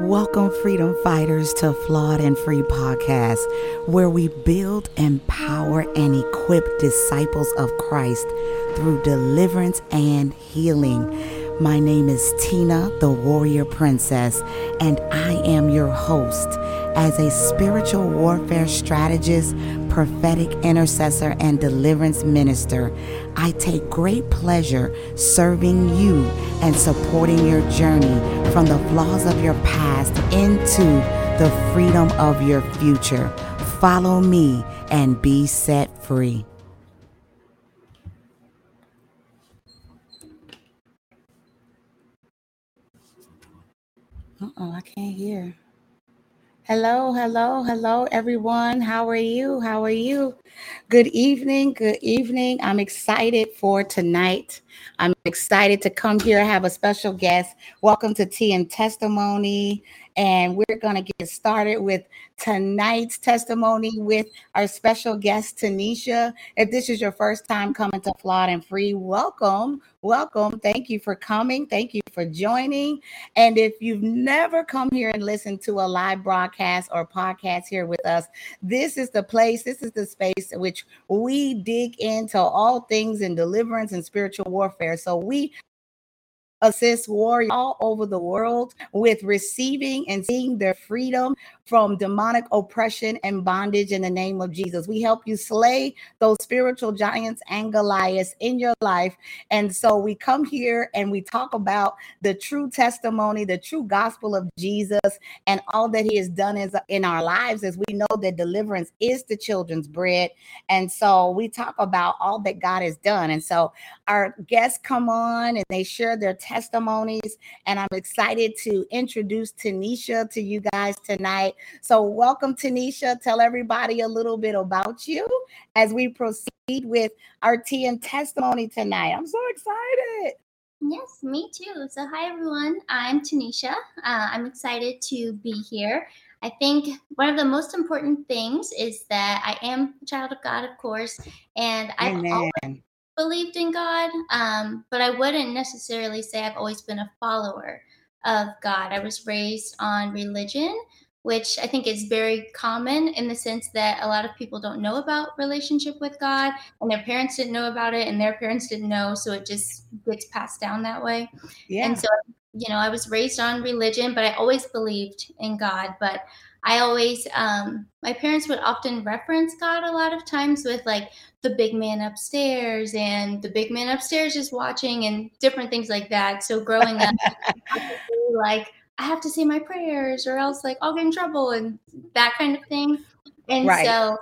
Welcome, freedom fighters, to Flawed and Free Podcast, where we build, empower, and equip disciples of Christ through deliverance and healing. My name is Tina, the Warrior Princess, and I am your host. As a spiritual warfare strategist, prophetic intercessor, and deliverance minister, I take great pleasure serving you and supporting your journey from the flaws of your past into the freedom of your future. Follow me and be set free. Oh, I can't hear. Hello, hello, hello, everyone. How are you? How are you? Good evening. Good evening. I'm excited for tonight. I'm excited to come here. I have a special guest. Welcome to Tea and Testimony. And we're going to get started with tonight's testimony with our special guest, Tanisha. If this is your first time coming to Flawed and Free, welcome. Welcome. Thank you for coming. Thank you for joining. And if you've never come here and listened to a live broadcast or podcast here with us, this is the place, this is the space in which we dig into all things in deliverance and spiritual warfare. So we assist warriors all over the world with receiving and seeing their freedom from demonic oppression and bondage in the name of Jesus. We help you slay those spiritual giants and Goliaths in your life. And so we come here and we talk about the true testimony, the true gospel of Jesus, and all that he has done is in our lives as we know that deliverance is the children's bread. And so we talk about all that God has done. And so our guests come on and they share their testimonies. And I'm excited to introduce Tanisha to you guys tonight. So, welcome, Tanisha. Tell everybody a little bit about you as we proceed with our tea and testimony tonight. I'm so excited. Yes, me too. So, hi everyone. I'm Tanisha. Uh, I'm excited to be here. I think one of the most important things is that I am a child of God, of course, and I've always believed in God, um, but I wouldn't necessarily say I've always been a follower of God. I was raised on religion, which I think is very common in the sense that a lot of people don't know about relationship with God, and their parents didn't know about it, and their parents didn't know, so it just gets passed down that way. Yeah. And so, you know, I was raised on religion, but I always believed in God. But I always, um, my parents would often reference God a lot of times with like the big man upstairs and the big man upstairs is watching and different things like that. So growing up, like I have to say my prayers or else like I'll get in trouble and that kind of thing. And right. so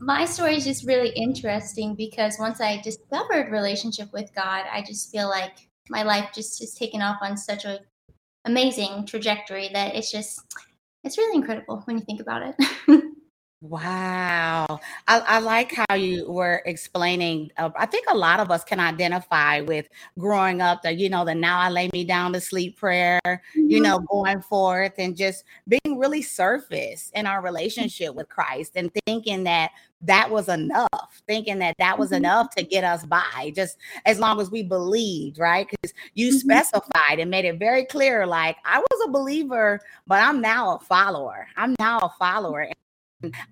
my story is just really interesting because once I discovered relationship with God, I just feel like my life just has taken off on such a amazing trajectory that it's just it's really incredible when you think about it. Wow. I, I like how you were explaining. Uh, I think a lot of us can identify with growing up that, you know, the now I lay me down to sleep prayer, mm-hmm. you know, going forth and just being really surface in our relationship with Christ and thinking that that was enough, thinking that that was mm-hmm. enough to get us by, just as long as we believed, right? Because you mm-hmm. specified and made it very clear like, I was a believer, but I'm now a follower. I'm now a follower.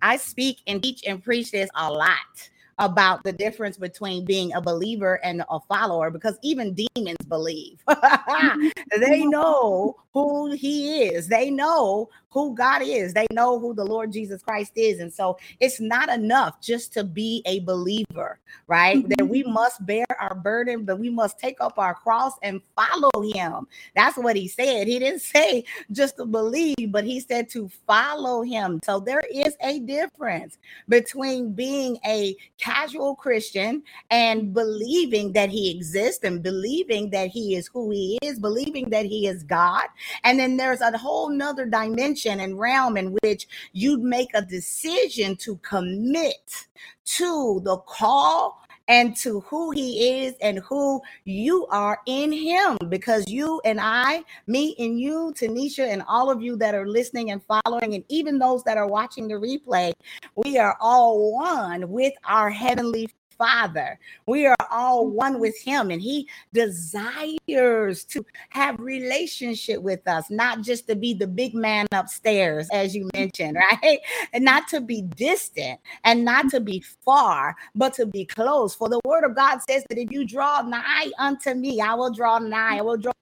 I speak and teach and preach this a lot about the difference between being a believer and a follower because even demons believe. they know who he is. They know who God is. They know who the Lord Jesus Christ is. And so it's not enough just to be a believer, right? Mm-hmm. That we must bear our burden, but we must take up our cross and follow him. That's what he said. He didn't say just to believe, but he said to follow him. So there is a difference between being a casual Christian and believing that he exists and believing that he is who he is, believing that he is God. And then there's a whole nother dimension and realm in which you'd make a decision to commit to the call and to who he is and who you are in him. Because you and I, me and you, Tanisha, and all of you that are listening and following, and even those that are watching the replay, we are all one with our heavenly Father. We are all mm-hmm. one with him and he desires to have relationship with us, not just to be the big man upstairs as you mentioned, right? And not to be distant and not to be far, but to be close. For the word of God says that if you draw nigh unto me, I will draw nigh. I will draw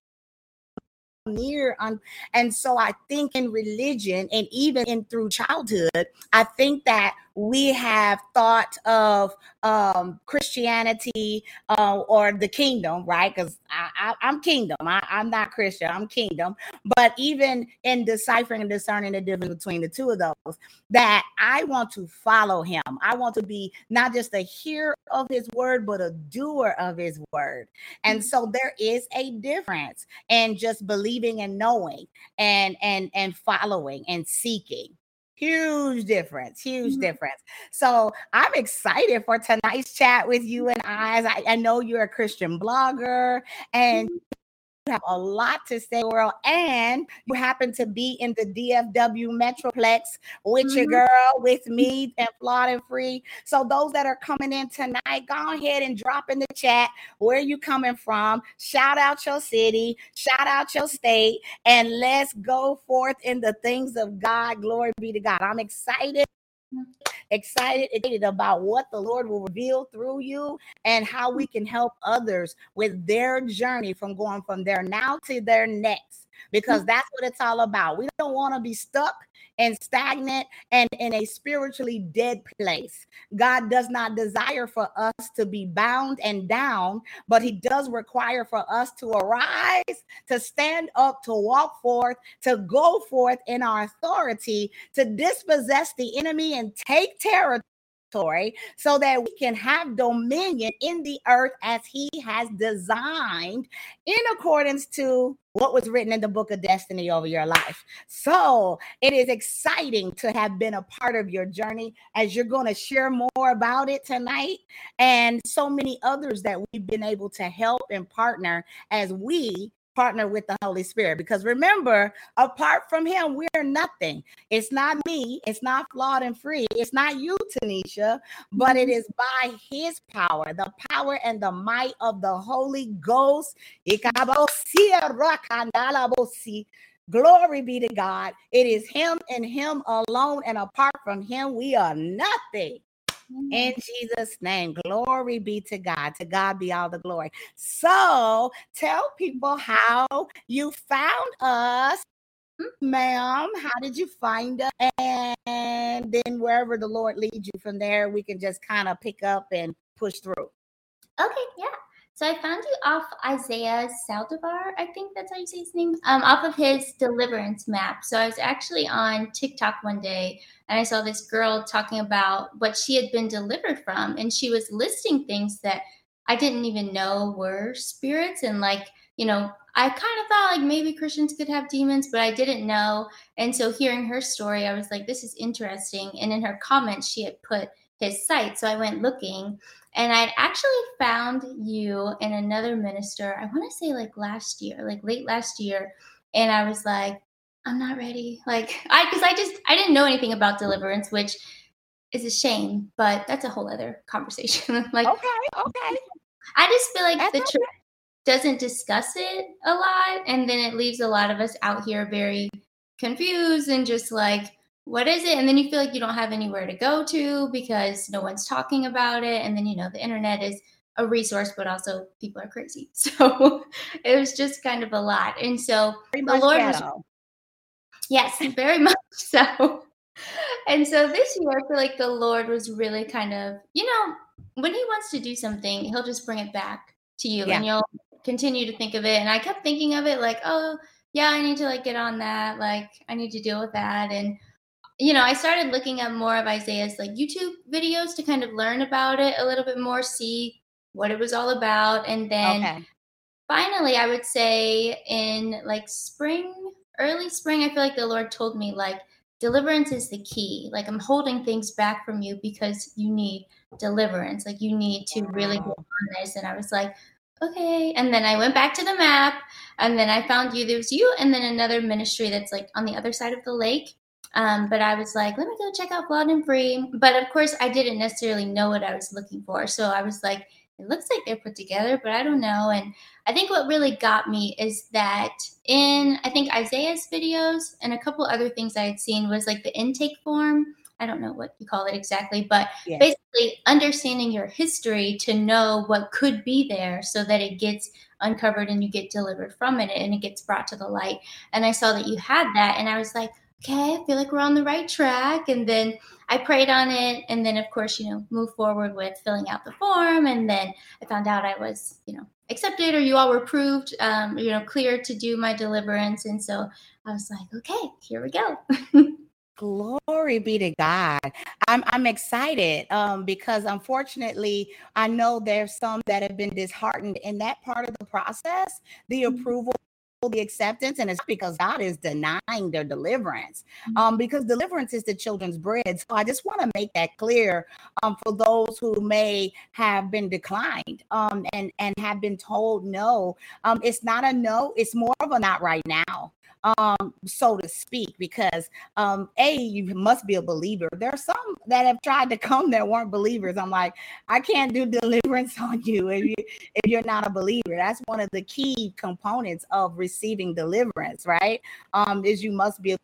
near on and so i think in religion and even in through childhood i think that we have thought of um, Christianity uh, or the kingdom, right? Because I, am kingdom. I, am not Christian. I'm kingdom. But even in deciphering and discerning the difference between the two of those, that I want to follow him. I want to be not just a hearer of his word, but a doer of his word. And so there is a difference in just believing and knowing and and and following and seeking. Huge difference, huge mm-hmm. difference. So I'm excited for tonight's chat with you and I. I, I know you're a Christian blogger and mm-hmm have a lot to say, world, and you happen to be in the DFW Metroplex with mm-hmm. your girl, with me, and flawed and free. So those that are coming in tonight, go ahead and drop in the chat where you coming from. Shout out your city, shout out your state, and let's go forth in the things of God. Glory be to God. I'm excited excited excited about what the Lord will reveal through you and how we can help others with their journey from going from their now to their next because mm-hmm. that's what it's all about. We don't want to be stuck and stagnant and in a spiritually dead place. God does not desire for us to be bound and down, but He does require for us to arise, to stand up, to walk forth, to go forth in our authority, to dispossess the enemy and take territory so that we can have dominion in the earth as he has designed in accordance to what was written in the book of destiny over your life. So it is exciting to have been a part of your journey as you're going to share more about it tonight and so many others that we've been able to help and partner as we partner with the Holy Spirit. Because remember, apart from Him, we're nothing. It's not me, it's not flawed and free, it's not you, Tanisha, but it mm-hmm. is by His power, the power and the might of the Holy Ghost. Glory be to God. It is Him and Him alone. And apart from Him, we are nothing. In mm-hmm. Jesus' name, glory be to God. To God be all the glory. So tell people how you found us, ma'am. How did you find us? And then wherever the Lord leads you from there, we can just kind of pick up and push through. Okay, yeah. So I found you off Isaiah Saldivar, I think that's how you say his name, um, off of his deliverance map. So I was actually on TikTok one day and I saw this girl talking about what she had been delivered from, and she was listing things that I didn't even know were spirits and like you know I kind of thought like maybe Christians could have demons, but I didn't know. And so hearing her story, I was like, this is interesting. And in her comments, she had put his site. So I went looking and I'd actually found you and another minister, I want to say like last year, like late last year. And I was like, I'm not ready. Like, I, because I just, I didn't know anything about deliverance, which is a shame, but that's a whole other conversation. like, okay, okay. I just feel like that's the church doesn't discuss it a lot. And then it leaves a lot of us out here very confused and just like, what is it? And then you feel like you don't have anywhere to go to because no one's talking about it. And then, you know, the internet is a resource, but also people are crazy. So it was just kind of a lot. And so very the Lord was, yes, very much so. And so this year, I feel like the Lord was really kind of, you know, when He wants to do something, He'll just bring it back to you, yeah. and you'll continue to think of it. And I kept thinking of it like, oh, yeah, I need to like get on that. Like, I need to deal with that. And you know, I started looking at more of Isaiah's like YouTube videos to kind of learn about it a little bit more, see what it was all about. And then okay. finally, I would say in like spring, early spring, I feel like the Lord told me, like, deliverance is the key. Like, I'm holding things back from you because you need deliverance. Like, you need to really go on this. And I was like, okay. And then I went back to the map and then I found you. There was you and then another ministry that's like on the other side of the lake. Um, but I was like, let me go check out Flawed and Free. But of course, I didn't necessarily know what I was looking for. So I was like, it looks like they're put together, but I don't know. And I think what really got me is that in, I think Isaiah's videos and a couple other things I had seen was like the intake form. I don't know what you call it exactly, but yeah. basically understanding your history to know what could be there so that it gets uncovered and you get delivered from it and it gets brought to the light. And I saw that you had that and I was like, okay, I feel like we're on the right track. And then I prayed on it. And then, of course, you know, move forward with filling out the form. And then I found out I was, you know, accepted or you all were approved, um, you know, cleared to do my deliverance. And so I was like, okay, here we go. Glory be to God. I'm I'm excited um, because unfortunately I know there's some that have been disheartened in that part of the process, the mm-hmm. approval the acceptance and it's because god is denying their deliverance. Mm-hmm. um because deliverance is the children's bread. So i just want to make that clear um for those who may have been declined um and and have been told no um it's not a no it's more of a not right now um, so to speak, because um, a you must be a believer. There are some that have tried to come that weren't believers. I'm like, I can't do deliverance on you if you if you're not a believer. That's one of the key components of receiving deliverance, right? Um, is you must be a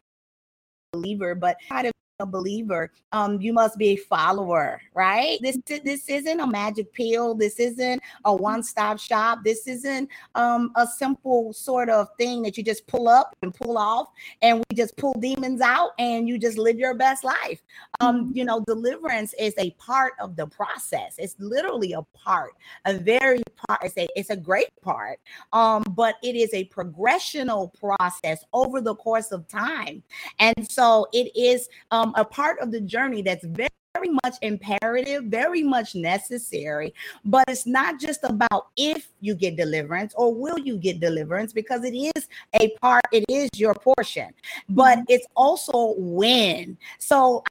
believer, but kind of a believer um you must be a follower right? This this isn't a magic pill. This isn't a one-stop shop. This isn't um a simple sort of thing that you just pull up and pull off and we just pull demons out and you just live your best life. Um you know deliverance is a part of the process. It's literally a part a very part it's a, it's a great part um but it is a progressional process over the course of time. And so it is um um, a part of the journey that's very very much imperative, very much necessary. But it's not just about if you get deliverance or will you get deliverance, because it is a part, it is your portion, but mm-hmm. it's also when. So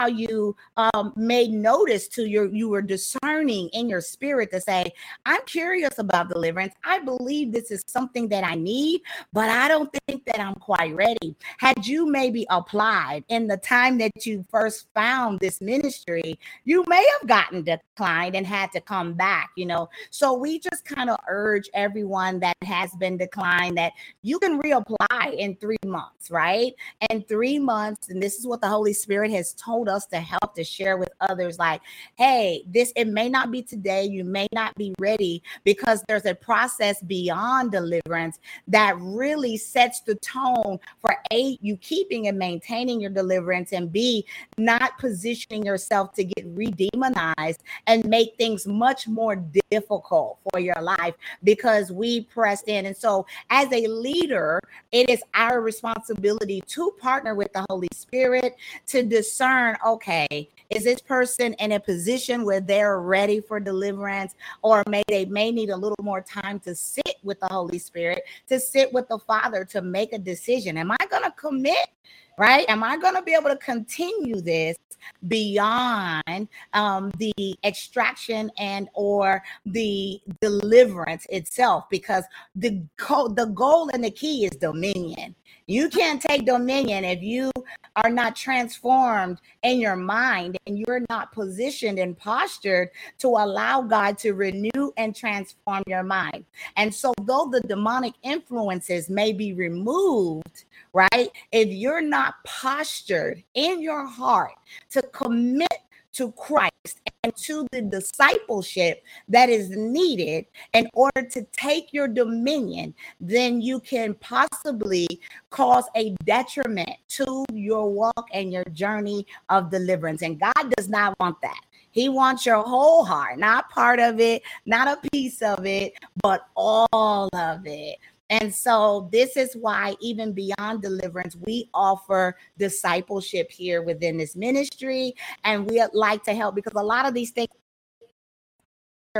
how you um, made notice to your you were discerning in your spirit to say i'm curious about deliverance. I believe this is something that i need but i don't think that i'm quite ready. Had you maybe applied in the time that you first found this ministry you may have gotten declined and had to come back you know? So we just kind of urge everyone that has been declined that you can reapply in three months right? And three months and this is what the holy spirit has told us to help to share with others like hey this it may not be today you may not be ready because there's a process beyond deliverance that really sets the tone for a you keeping and maintaining your deliverance and b not positioning yourself to get redemonized and make things much more difficult for your life because we pressed in and so as a leader it is our responsibility to partner with the holy spirit to discern okay, Is this person in a position where they're ready for deliverance, or may they may need a little more time to sit with the Holy Spirit, to sit with the Father to make a decision? Am I going to commit? Right? Am I going to be able to continue this beyond um, the extraction and or the deliverance itself? Because the the goal and the key is dominion. You can't take dominion if you are not transformed in your mind and you're not positioned and postured to allow God to renew and transform your mind. And so, though the demonic influences may be removed, right? If you're not postured in your heart to commit to Christ and to the discipleship that is needed in order to take your dominion, then you can possibly cause a detriment to your walk and your journey of deliverance. And God does not want that. He wants your whole heart, not part of it, not a piece of it, but all of it. And so, this is why, even beyond deliverance, we offer discipleship here within this ministry. And we like to help because a lot of these things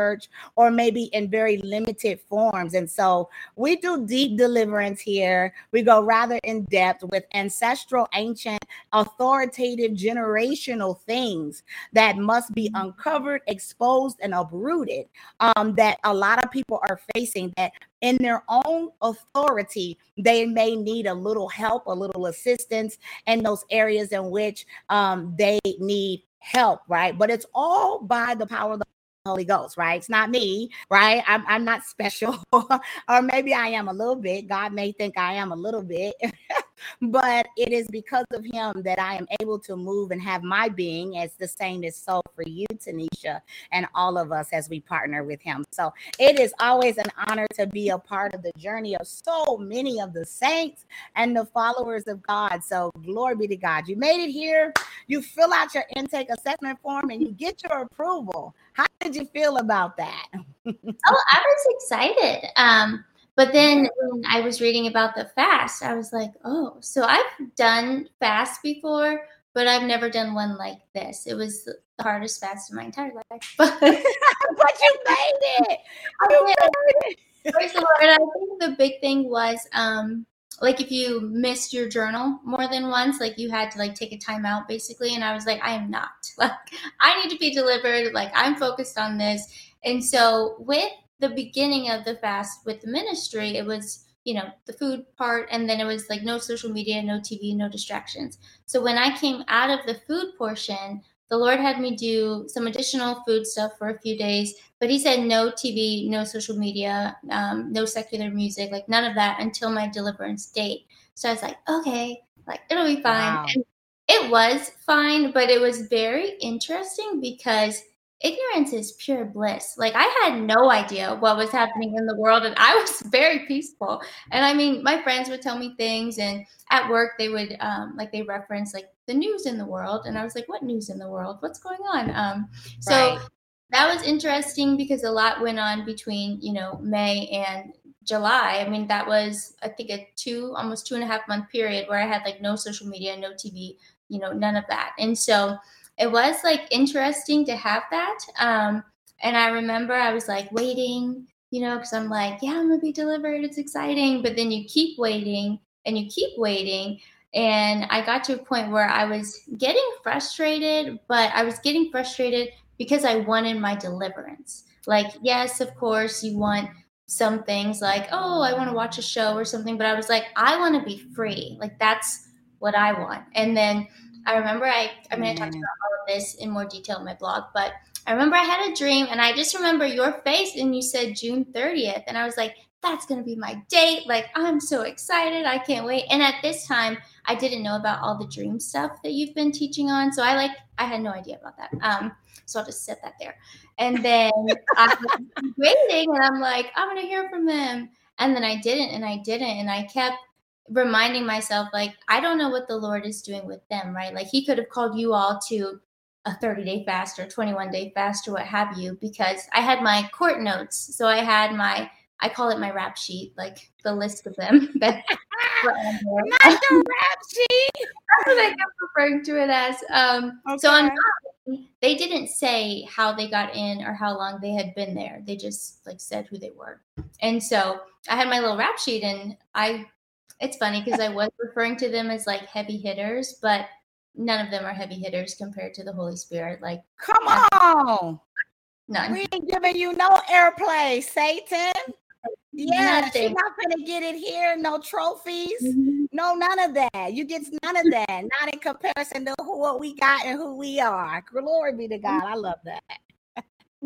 church or maybe in very limited forms. And so we do deep deliverance here. We go rather in depth with ancestral, ancient, authoritative, generational things that must be uncovered, exposed, and uprooted um, that a lot of people are facing that in their own authority, they may need a little help, a little assistance in those areas in which um, they need help, right? But it's all by the power of the Holy Ghost, right? It's not me, right? I'm, I'm not special, or maybe I am a little bit. God may think I am a little bit, but it is because of Him that I am able to move and have my being. As the same is so for you, Tanisha, and all of us as we partner with Him. So it is always an honor to be a part of the journey of so many of the saints and the followers of God. So glory be to God. You made it here. You fill out your intake assessment form and you get your approval. How did you feel about that? oh, I was excited. Um, but then when I was reading about the fast, I was like, oh, so I've done fast before, but I've never done one like this. It was the hardest fast in my entire life. But, but you made it. You made it. Praise the Lord. I think the big thing was um, like if you missed your journal more than once, like you had to like take a time out basically. And I was like, I am not. Like I need to be delivered. Like I'm focused on this. And so with the beginning of the fast with the ministry, it was you know the food part and then it was like no social media no tv no distractions so when i came out of the food portion the Lord had me do some additional food stuff for a few days, but He said no TV, no social media, um, no secular music, like none of that until my deliverance date. So I was like, okay, like it'll be fine. Wow. And it was fine, but it was very interesting because ignorance is pure bliss. Like I had no idea what was happening in the world and I was very peaceful. And I mean, my friends would tell me things and at work they would um like they reference like the news in the world and I was like, what news in the world? What's going on? Um so right. that was interesting because a lot went on between, you know, May and July. I mean, that was I think a two almost two and a half month period where I had like no social media, no TV, you know, none of that. And so it was like interesting to have that. Um, and I remember I was like waiting, you know, because I'm like, yeah, I'm gonna be delivered. It's exciting. But then you keep waiting and you keep waiting. And I got to a point where I was getting frustrated, but I was getting frustrated because I wanted my deliverance. Like, yes, of course, you want some things like, oh, I want to watch a show or something, but I was like, I want to be free. Like, that's what I want. And then I remember I, I mean, I talked about all of this in more detail in my blog, but I remember I had a dream and I just remember your face and you said June 30th. And I was like, that's going to be my date. Like, I'm so excited. I can't wait. And at this time, I didn't know about all the dream stuff that you've been teaching on. So I like, I had no idea about that. Um, so I'll just set that there. And then I was waiting and I'm like, I'm going to hear from them. And then I didn't and I didn't. And I kept reminding myself like i don't know what the lord is doing with them right like he could have called you all to a 30 day fast or 21 day fast or what have you because i had my court notes so i had my i call it my rap sheet like the list of them that not the rap sheet that's what i kept referring to it as um okay. so I'm—they didn't say how they got in or how long they had been there. They just like said who they were. And so I had my little rap sheet and I it's funny because I was referring to them as like heavy hitters, but none of them are heavy hitters compared to the Holy Spirit. Like come on. None. We ain't giving you no airplay, Satan. Yeah, Nothing. she's not gonna get it here. No trophies, mm-hmm. no none of that. You get none of that. Not in comparison to who, what we got and who we are. Glory be to God. I love that.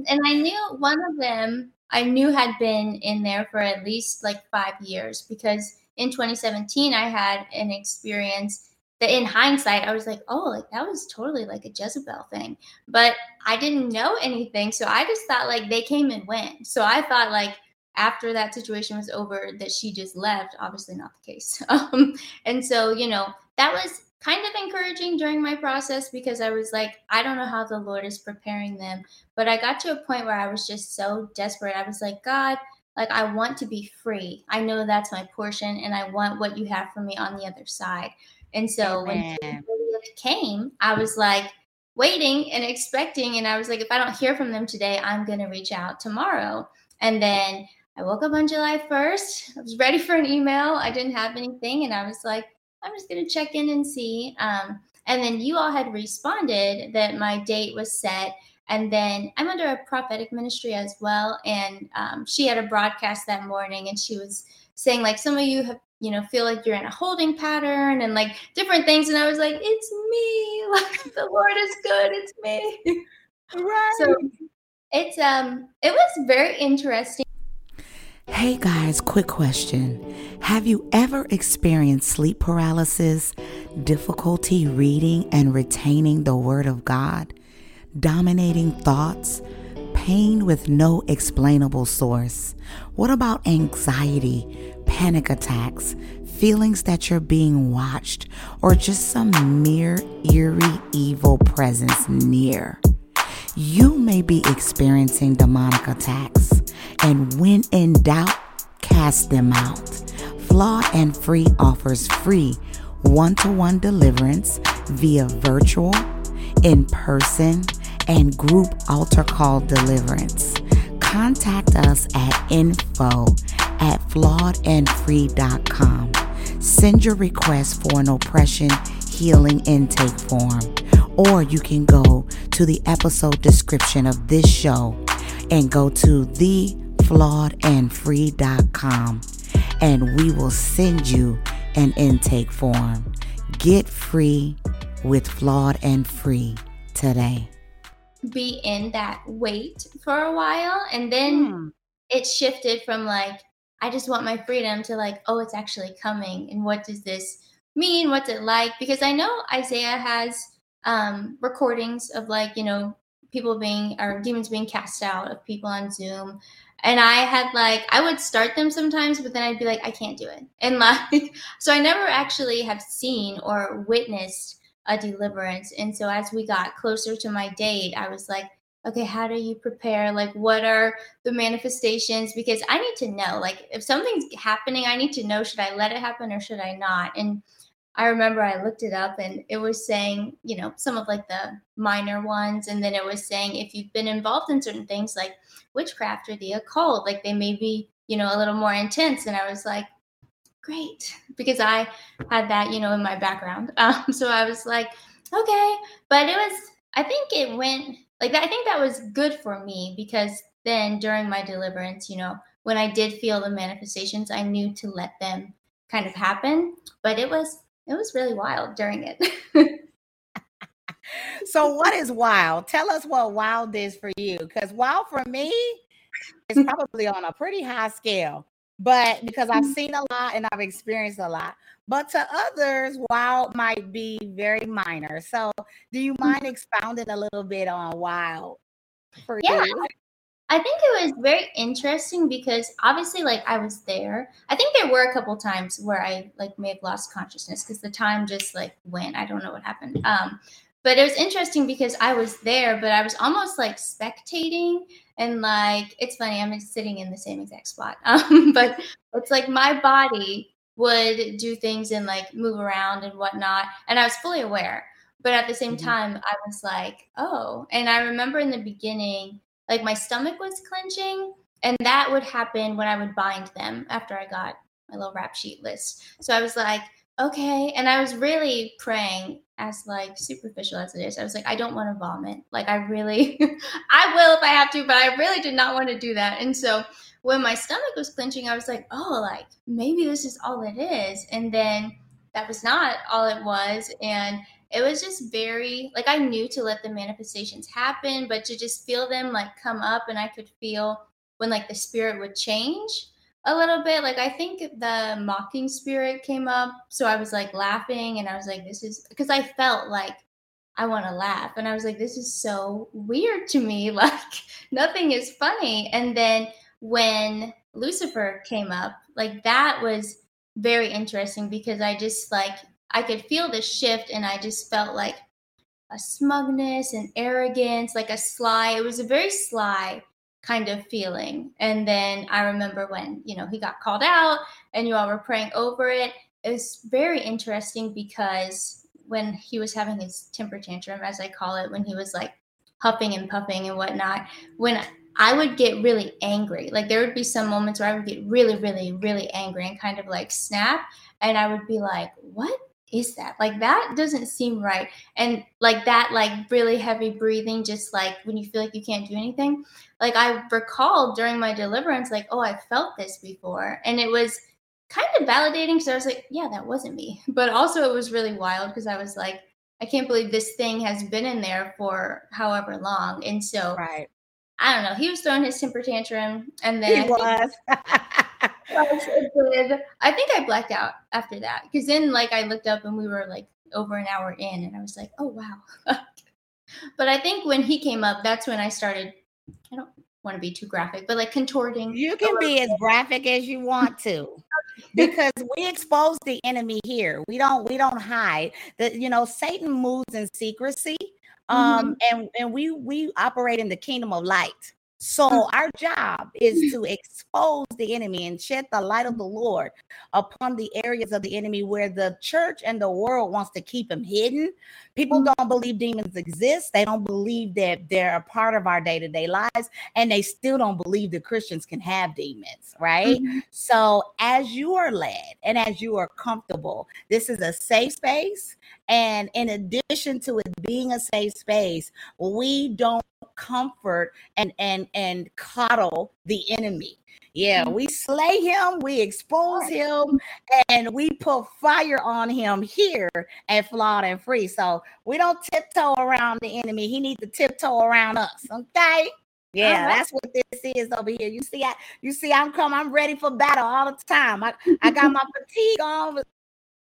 and I knew one of them. I knew had been in there for at least like five years because in 2017 I had an experience that in hindsight I was like, oh, like that was totally like a Jezebel thing. But I didn't know anything. So I just thought like they came and went. So I thought like after that situation was over that she just left obviously not the case um, and so you know that was kind of encouraging during my process because i was like i don't know how the lord is preparing them but i got to a point where i was just so desperate i was like god like i want to be free i know that's my portion and i want what you have for me on the other side and so Amen. when it came i was like waiting and expecting and i was like if i don't hear from them today i'm going to reach out tomorrow and then I woke up on July 1st. I was ready for an email. I didn't have anything. And I was like, I'm just going to check in and see. Um, and then you all had responded that my date was set. And then I'm under a prophetic ministry as well. And um, she had a broadcast that morning and she was saying, like, some of you have, you know, feel like you're in a holding pattern and like different things. And I was like, it's me. Like, the Lord is good. It's me. Right. So it's um it was very interesting Hey guys, quick question. Have you ever experienced sleep paralysis, difficulty reading and retaining the Word of God, dominating thoughts, pain with no explainable source? What about anxiety, panic attacks, feelings that you're being watched, or just some mere eerie evil presence near? You may be experiencing demonic attacks, and when in doubt, cast them out. Flawed and Free offers free one to one deliverance via virtual, in person, and group altar call deliverance. Contact us at info at flawedandfree.com. Send your request for an oppression healing intake form or you can go to the episode description of this show and go to theflawedandfree.com and we will send you an intake form. Get free with Flawed and Free today. Be in that wait for a while and then hmm. it shifted from like, I just want my freedom to like, oh, it's actually coming. And what does this mean? What's it like? Because I know Isaiah has um, recordings of like you know people being or demons being cast out of people on Zoom. And I had like I would start them sometimes, but then I'd be like, I can't do it. And like so I never actually have seen or witnessed a deliverance. And so as we got closer to my date, I was like, okay, how do you prepare? Like what are the manifestations? Because I need to know. Like if something's happening, I need to know should I let it happen or should I not? And I remember I looked it up and it was saying, you know, some of like the minor ones. And then it was saying if you've been involved in certain things like witchcraft or the occult, like they may be, you know, a little more intense. And I was like, great, because I had that, you know, in my background. Um, so I was like, okay. But it was, I think it went like I think that was good for me because then during my deliverance, you know, when I did feel the manifestations, I knew to let them kind of happen. But it was it was really wild during it. so what is wild? Tell us what wild is for you. Because wild for me is probably on a pretty high scale. But because I've mm. seen a lot and I've experienced a lot. But to others, wild might be very minor. So do you mm. mind expounding a little bit on wild for yeah, you? I think it was very interesting because obviously, like I was there. I think there were a couple times where I like may have lost consciousness because the time just like went. I don't know what happened. Um, but it was interesting because I was there, but I was almost like spectating and like it's funny. I'm sitting in the same exact spot, um, but it's like my body would do things and like move around and whatnot, and I was fully aware. But at the same mm-hmm. time, I was like, oh. And I remember in the beginning, like my stomach was clenching, and that would happen when I would bind them after I got my little rap sheet list. So I was like, okay. And I was really praying as like superficial as it is. I was like, I don't want to vomit. Like I really I will if I have to, but I really did not want to do that. And so when my stomach was clenching, I was like, oh, like maybe this is all it is. And then that was not all it was. And it was just very like I knew to let the manifestations happen, but to just feel them like come up and I could feel when like the spirit would change a little bit. Like I think the mocking spirit came up. So I was like laughing and I was like, this is because I felt like I want to laugh. And I was like, this is so weird to me. Like nothing is funny. And then when Lucifer came up, like that was very interesting because I just like I could feel the shift and I just felt like a smugness and arrogance, like a sly. It was a very sly kind of feeling. And then I remember when, you know, he got called out and you all were praying over it. It was very interesting because when he was having his temper tantrum, as I call it, when he was like huffing and puffing and whatnot, when I would get really angry. Like there would be some moments where I would get really, really, really angry and kind of like snap. And I would be like, what is that? Like that doesn't seem right. And like that, like really heavy breathing, just like when you feel like you can't do anything. Like I recalled during my deliverance, like, oh, I felt this before. And it was kind of validating because I was like, yeah, that wasn't me. But also it was really wild because I was like, I can't believe this thing has been in there for however long. And so right. I don't know. He was throwing his temper tantrum and then he was. I think I blacked out after that because then, like, I looked up and we were like over an hour in, and I was like, "Oh wow!" but I think when he came up, that's when I started. I don't want to be too graphic, but like contorting. You can be as graphic as you want to. because we expose the enemy here. We don't we don't hide. That you know Satan moves in secrecy. Um mm-hmm. and and we we operate in the kingdom of light. So mm. our job is to expose the enemy and shed the light of the Lord upon the areas of the enemy where the church and the world wants to keep them hidden. People don't believe demons exist. They don't believe that they're a part of our day-to-day lives and they still don't believe that Christians can have demons, right? Mm-hmm. So as you are led and as you are comfortable, this is a safe space and in addition to it being a safe space, we don't comfort and and and coddle the enemy. Yeah, we slay him, we expose him, and we put fire on him here at Flawed and Free. So we don't tiptoe around the enemy. He needs to tiptoe around us. Okay. Yeah, that's what this is over here. You see, I you see, I'm coming, I'm ready for battle all the time. I, I got my fatigue on,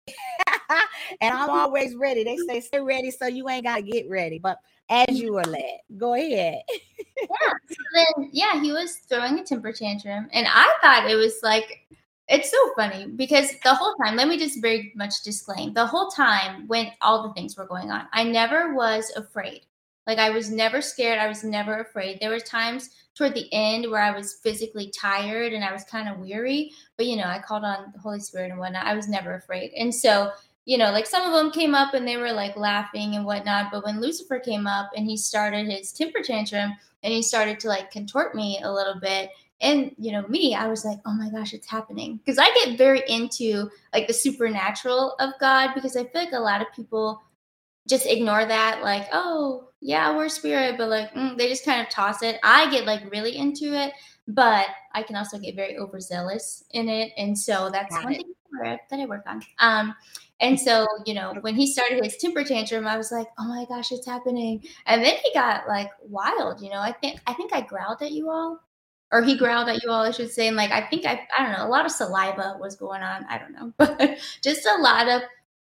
and I'm always ready. They say stay ready so you ain't gotta get ready. But as you were led. Go ahead. yeah. So then, yeah, he was throwing a temper tantrum, and I thought it was like it's so funny because the whole time, let me just very much disclaim the whole time when all the things were going on, I never was afraid. Like I was never scared. I was never afraid. There were times toward the end where I was physically tired and I was kind of weary, but you know, I called on the Holy Spirit and whatnot. I was never afraid. And so you know, like some of them came up and they were like laughing and whatnot. But when Lucifer came up and he started his temper tantrum and he started to like contort me a little bit, and you know, me, I was like, oh my gosh, it's happening. Because I get very into like the supernatural of God because I feel like a lot of people just ignore that, like, oh, yeah, we're spirit, but like mm, they just kind of toss it. I get like really into it, but I can also get very overzealous in it. And so that's Got one it. thing that I work on. Um, and so, you know, when he started his temper tantrum, I was like, "Oh my gosh, it's happening!" And then he got like wild. You know, I think I think I growled at you all, or he growled at you all, I should say. And like, I think I I don't know, a lot of saliva was going on. I don't know, but just a lot of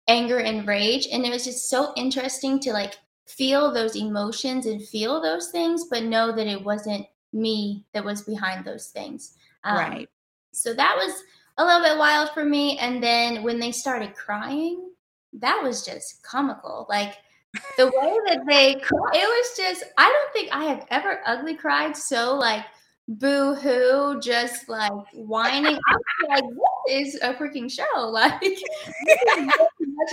anger and rage. And it was just so interesting to like feel those emotions and feel those things, but know that it wasn't me that was behind those things. Um, right. So that was a little bit wild for me. And then when they started crying, that was just comical. Like the way that they cry, it was just, I don't think I have ever ugly cried so like boo hoo, just like whining. I'm like, what is a freaking show? Like,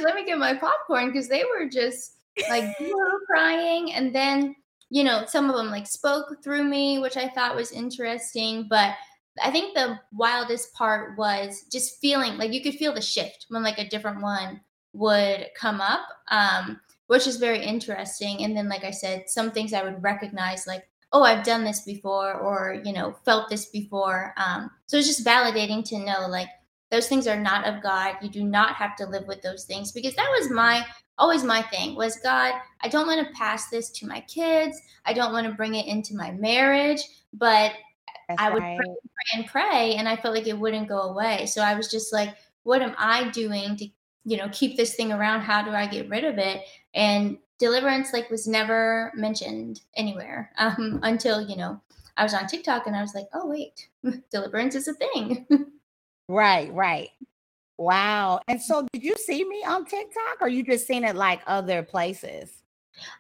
let me get my popcorn because they were just like crying, and then you know some of them like spoke through me, which I thought was interesting, but. I think the wildest part was just feeling like you could feel the shift when like a different one would come up, um, which is very interesting. And then, like I said, some things I would recognize, like, oh, I've done this before, or, you know, felt this before. Um, so it's just validating to know, like, those things are not of God. You do not have to live with those things because that was my always my thing was God, I don't want to pass this to my kids. I don't want to bring it into my marriage, but That's I would right. pray, pray and pray and I felt like it wouldn't go away. So I was just like, what am I doing to you know keep this thing around? How do i get rid of it? And deliverance like was never mentioned anywhere um, until you know i was on tiktok and i was like oh wait deliverance is a thing. Right right. Wow. And so did you see me on tiktok or you just seen it like other places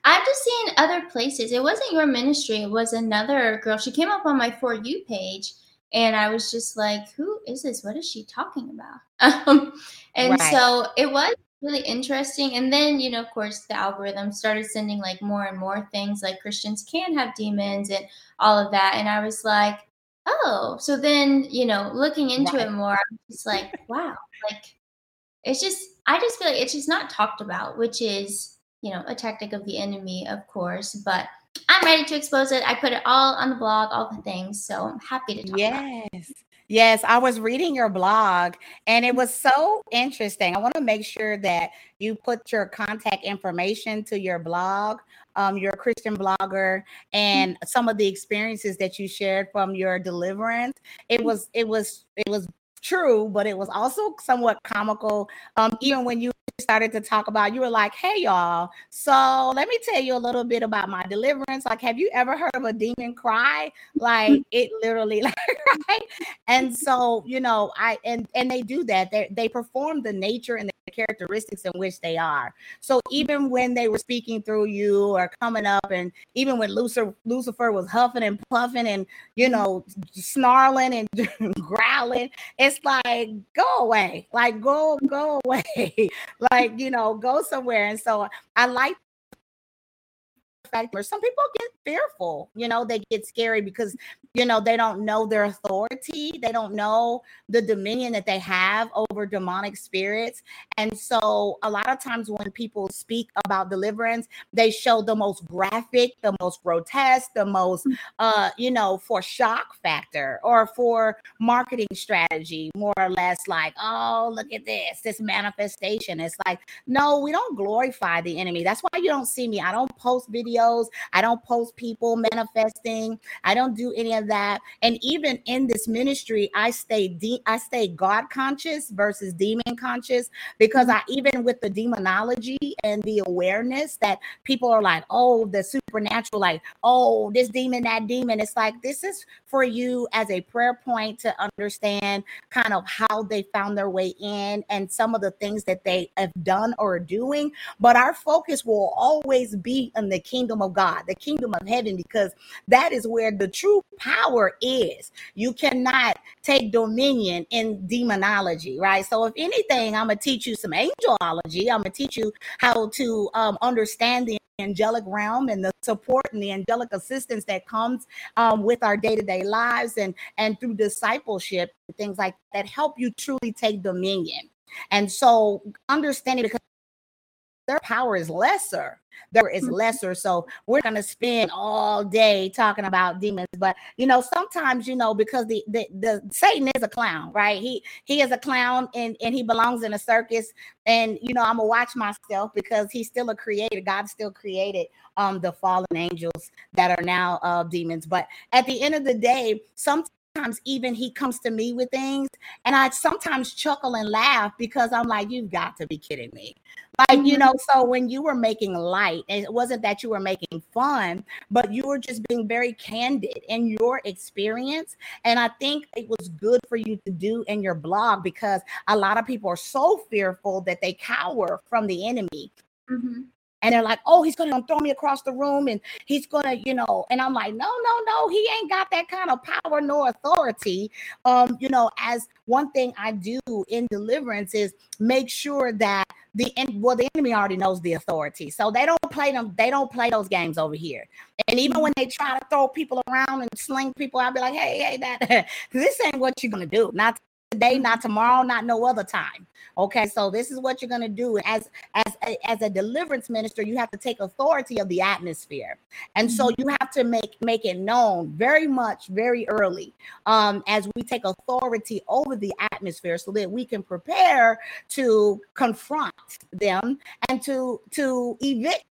I've just seen other places. It wasn't your ministry. It was another girl. She came up on my For You page and I was just like, "Who is this? What is she talking about?" Um, and right. so it was really interesting. And then, you know, of course, the algorithm started sending like more and more things like Christians can have demons and all of that. And I was like, "Oh!" So then, you know, looking into right. it more, I'm just like, "Wow!" Like, it's just, I just feel like it's just not talked about, which is, you know, a tactic of the enemy, of course, but I'm ready to expose it. I put it all on the blog, all the things. So I'm happy to talk yes. Yes, I was reading your blog and it was so interesting. I want to make sure that you put your contact information to your blog. Um, you're a Christian blogger and some of the experiences that you shared from your deliverance. It was it was it was true, but it was also somewhat comical. Um, even when you started to talk about, you were like, hey, y'all, so let me tell you a little bit about my deliverance. Like, have you ever heard of a demon cry? Like, it literally, like, right? And so, you know, I, and, and they do that. They, they perform the nature and the characteristics in which they are. So even when they were speaking through you or coming up, and even when Lucifer, Lucifer was huffing and puffing and, you know, snarling and growling, it's like, go away, like, go, go away. like, you know, go somewhere. And so I like the fact where some people get fearful, you know, they get scary because, you know, they don't know their authority, they don't know the dominion that they have over demonic spirits. And so, a lot of times when people speak about deliverance, they show the most graphic, the most grotesque, the most, uh, you know, for shock factor or for marketing strategy, more or less like, oh, look at this, this manifestation. It's like, no, we don't glorify the enemy. That's why you don't see me. I don't post videos. I don't post people manifesting. I don't do any of that. And even in this ministry, I stay de- I stay God conscious versus demon conscious because I even with the demonology and the awareness that people are like, oh, the supernatural, like, oh, this demon, that demon. It's like this is for you as a prayer point to understand kind of how they found their way in and some of the things that they have done or are doing. But our focus will always be in the kingdom kingdom of God, the kingdom of heaven, because that is where the true power is. You cannot take dominion in demonology, right? So, if anything, I'm going to teach you some angelology. I'm going to teach you how to um, understand the angelic realm and the support and the angelic assistance that comes um, with our day-to-day lives and and through discipleship things like that help you truly take dominion and so understanding because their power is lesser there is mm-hmm. lesser. So we're going to spend all day talking about demons. But you know, sometimes you know because the the, the Satan is a clown, right? He he is a clown and and he belongs in a circus. And you know, I'm gonna watch myself because he's still a creator. God still created um the fallen angels that are now uh demons. But at the end of the day, sometimes sometimes even he comes to me with things and I sometimes chuckle and laugh because I'm like, you've got to be kidding me. Like, mm-hmm. you know, so when you were making light, it wasn't that you were making fun, but you were just being very candid in your experience. And I think it was good for you to do in your blog because a lot of people are so fearful that they cower from the enemy. Mm-hmm. And they're like, oh, he's gonna throw me across the room and he's gonna, you know, and I'm like, no, no, no, he ain't got that kind of power nor authority. Um, you know, as one thing I do in deliverance is make sure that the well the enemy already knows the authority. So they don't play them they don't play those games over here. And even when they try to throw people around and sling people i'll be like hey hey that this ain't what you're gonna do. Not today, not tomorrow, not no other time. Okay, so this is what you're gonna do as as a, as a deliverance minister. You have to take authority of the atmosphere, and so mm-hmm. you have to make make it known very much, very early, um, as we take authority over the atmosphere, so that we can prepare to confront them and to to evict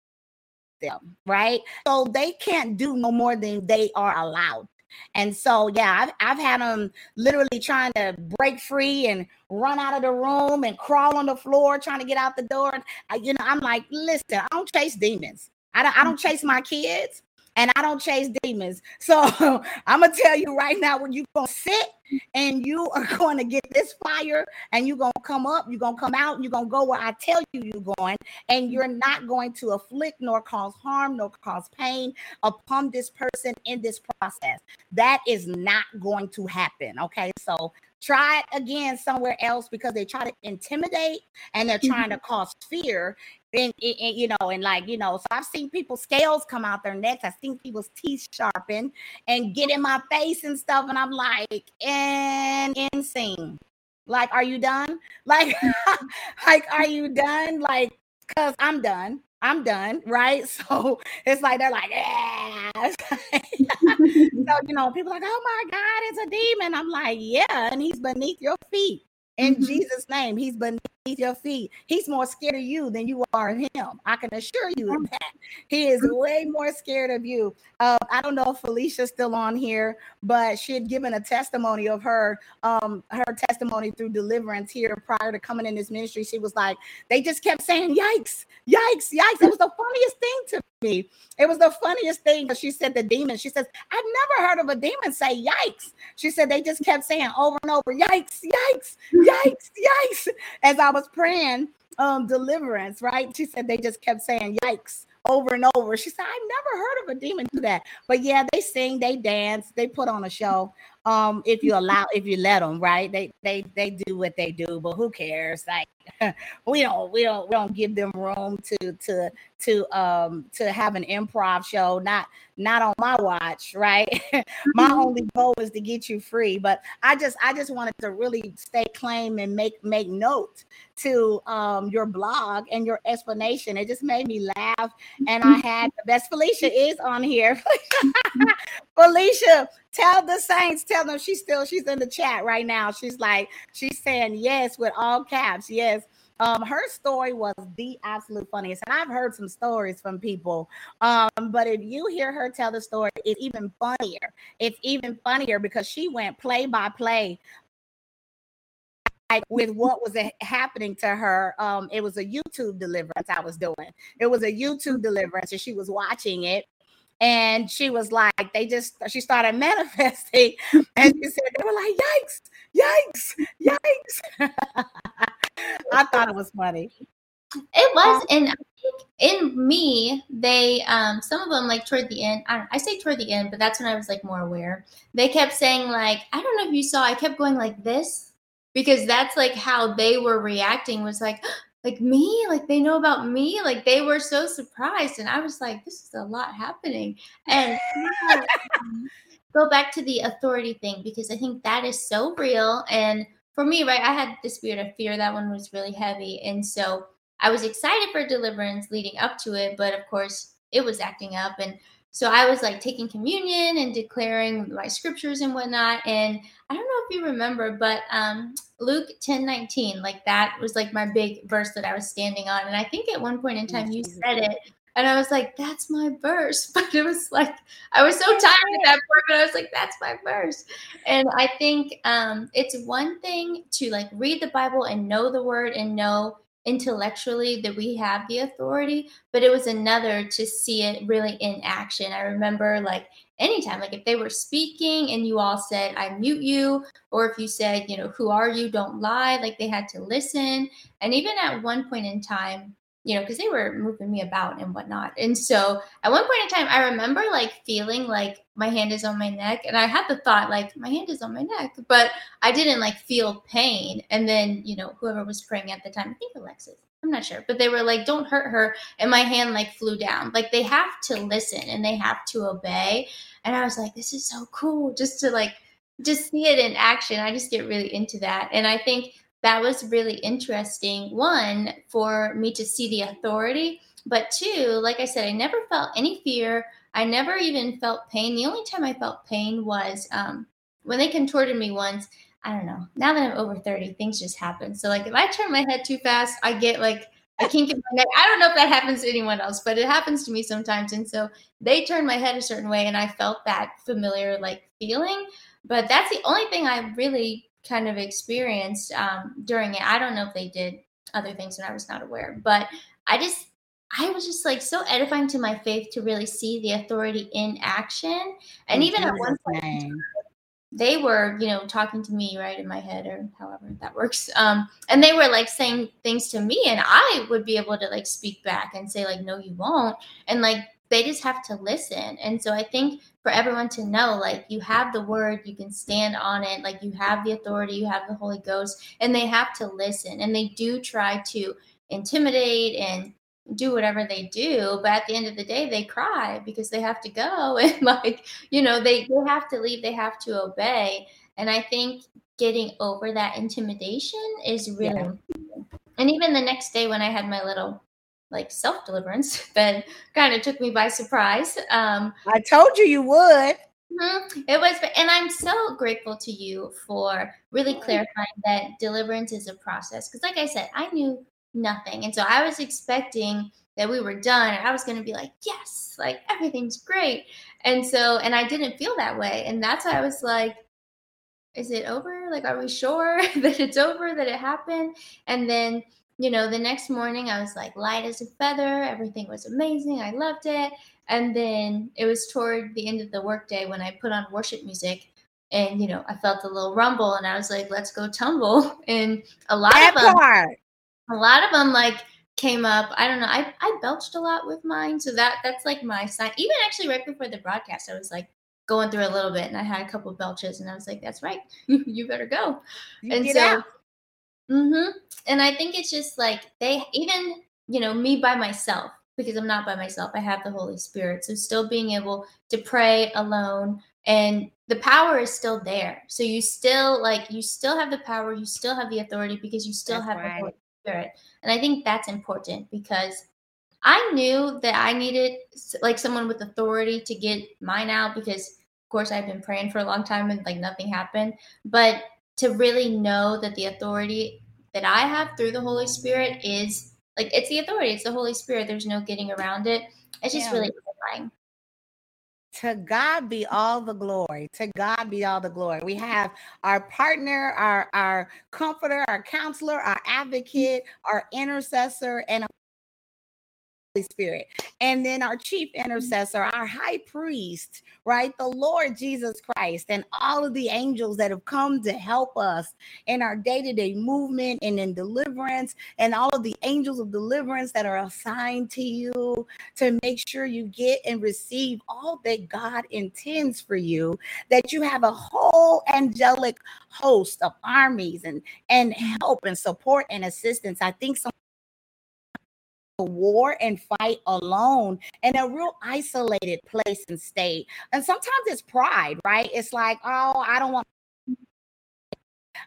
them, right? So they can't do no more than they are allowed and so, yeah, I've, I've had them literally trying to break free and run out of the room and crawl on the floor trying to get out the door. And, I, you know, I'm like, listen, I don't chase demons. I don't, I don't mm-hmm. chase my kids and I don't chase demons. So I'm gonna tell you right now, when you gonna sit and you are going to get this fire, and you're gonna come up, you're gonna come out, and you're gonna go where I tell you you're going, and you're not going to afflict nor cause harm nor cause pain upon this person in this process. That is not going to happen. Okay, so try it again somewhere else because they try to intimidate and they're trying mm-hmm. to cause fear and, and, you know and like you know so i've seen people's scales come out their necks i've seen people's teeth sharpen and get in my face and stuff and i'm like and insane like are you done like like are you done like because i'm done I'm done, right? So it's like they're like, yeah. so you know, people like, oh my God, it's a demon. I'm like, yeah, and he's beneath your feet in mm-hmm. Jesus' name. He's beneath your feet. He's more scared of you than you are of him. I can assure you of that. He is way more scared of you. Uh, I don't know if Felicia's still on here, but she had given a testimony of her um, her testimony through deliverance here prior to coming in this ministry. She was like, they just kept saying, "Yikes, yikes, yikes!" It was the funniest thing to me. It was the funniest thing. She said the demon. She says, "I've never heard of a demon say yikes." She said they just kept saying over and over, "Yikes, yikes, yikes, yikes," as I was praying um deliverance, right? She said they just kept saying yikes over and over. She said, I've never heard of a demon do that. But yeah, they sing, they dance, they put on a show. Um, if you allow, if you let them, right? They they they do what they do, but who cares? Like we don't we don't we don't give them room to to to um to have an improv show not not on my watch right? My mm-hmm. only goal is to get you free but i just i just wanted to really stay claim and make make note to um your blog and your explanation. It just made me laugh and i had the best felicia is on here. Felicia tell the saints tell them she's still she's in the chat right now. She's like she's saying yes with all caps. Yes um, her story was the absolute funniest, and I've heard some stories from people. Um, but if you hear her tell the story, it's even funnier. It's even funnier because she went play by play with what was happening to her. Um, it was a YouTube deliverance I was doing. It was a YouTube deliverance, and she was watching it. And she was like, they just she started manifesting, and she said they were like, yikes, yikes, yikes. I thought it was funny. It was, and I think in me, they um some of them like toward the end. I, I say toward the end, but that's when I was like more aware. They kept saying like, I don't know if you saw. I kept going like this because that's like how they were reacting. Was like, like me, like they know about me. Like they were so surprised, and I was like, this is a lot happening. And go back to the authority thing because I think that is so real and for me, right, I had the spirit of fear. That one was really heavy. And so I was excited for deliverance leading up to it, but of course it was acting up. And so I was like taking communion and declaring my scriptures and whatnot. And I don't know if you remember, but um, Luke 10 19, like that was like my big verse that I was standing on. And I think at one point in time you said it and I was like, that's my verse. But it was like, I was so tired at that point, but I was like, that's my verse. And I think um, it's one thing to like read the Bible and know the word and know intellectually that we have the authority, but it was another to see it really in action. I remember like anytime, like if they were speaking and you all said, I mute you, or if you said, you know, who are you? Don't lie, like they had to listen. And even at one point in time, you know, because they were moving me about and whatnot. And so at one point in time, I remember like feeling like my hand is on my neck. And I had the thought, like, my hand is on my neck, but I didn't like feel pain. And then, you know, whoever was praying at the time, I think Alexis, I'm not sure, but they were like, don't hurt her. And my hand like flew down. Like they have to listen and they have to obey. And I was like, this is so cool just to like, just see it in action. I just get really into that. And I think that was really interesting. One, for me to see the authority, but two, like I said, I never felt any fear. I never even felt pain. The only time I felt pain was um, when they contorted me once. I don't know. Now that I'm over 30, things just happen. So, like, if I turn my head too fast, I get like I can't get my neck. I don't know if that happens to anyone else, but it happens to me sometimes. And so they turned my head a certain way, and I felt that familiar like feeling. But that's the only thing I really kind of experienced um, during it. I don't know if they did other things and I was not aware, but I just I was just like so edifying to my faith to really see the authority in action. And even at one point, they were, you know, talking to me right in my head or however that works. Um, and they were like saying things to me, and I would be able to like speak back and say, like, no, you won't. And like they just have to listen. And so I think for everyone to know like you have the word you can stand on it like you have the authority you have the holy ghost and they have to listen and they do try to intimidate and do whatever they do but at the end of the day they cry because they have to go and like you know they, they have to leave they have to obey and i think getting over that intimidation is really yeah. and even the next day when i had my little like self deliverance that kind of took me by surprise. Um, I told you you would. Mm-hmm. It was, and I'm so grateful to you for really clarifying that deliverance is a process. Because, like I said, I knew nothing, and so I was expecting that we were done, and I was going to be like, "Yes, like everything's great," and so, and I didn't feel that way, and that's why I was like, "Is it over? Like, are we sure that it's over? That it happened?" And then you know, the next morning I was like light as a feather. Everything was amazing. I loved it. And then it was toward the end of the workday when I put on worship music and, you know, I felt a little rumble and I was like, let's go tumble. And a lot that of them, part. a lot of them like came up. I don't know. I, I belched a lot with mine. So that that's like my sign. Even actually right before the broadcast, I was like, going through a little bit and I had a couple belches and I was like, that's right. you better go. You and so out. Mm-hmm. And I think it's just like they even, you know, me by myself, because I'm not by myself. I have the Holy Spirit. So still being able to pray alone and the power is still there. So you still like you still have the power, you still have the authority because you still that's have right. the Holy Spirit. And I think that's important because I knew that I needed like someone with authority to get mine out because of course I've been praying for a long time and like nothing happened. But to really know that the authority that I have through the Holy Spirit is like it's the authority, it's the Holy Spirit. There's no getting around it. It's just yeah. really terrifying. To God be all the glory. To God be all the glory. We have our partner, our our comforter, our counselor, our advocate, our intercessor, and Holy Spirit. And then our chief intercessor, our high priest, right? The Lord Jesus Christ, and all of the angels that have come to help us in our day to day movement and in deliverance, and all of the angels of deliverance that are assigned to you to make sure you get and receive all that God intends for you, that you have a whole angelic host of armies and, and help and support and assistance. I think some war and fight alone in a real isolated place and state. And sometimes it's pride, right? It's like, oh, I don't want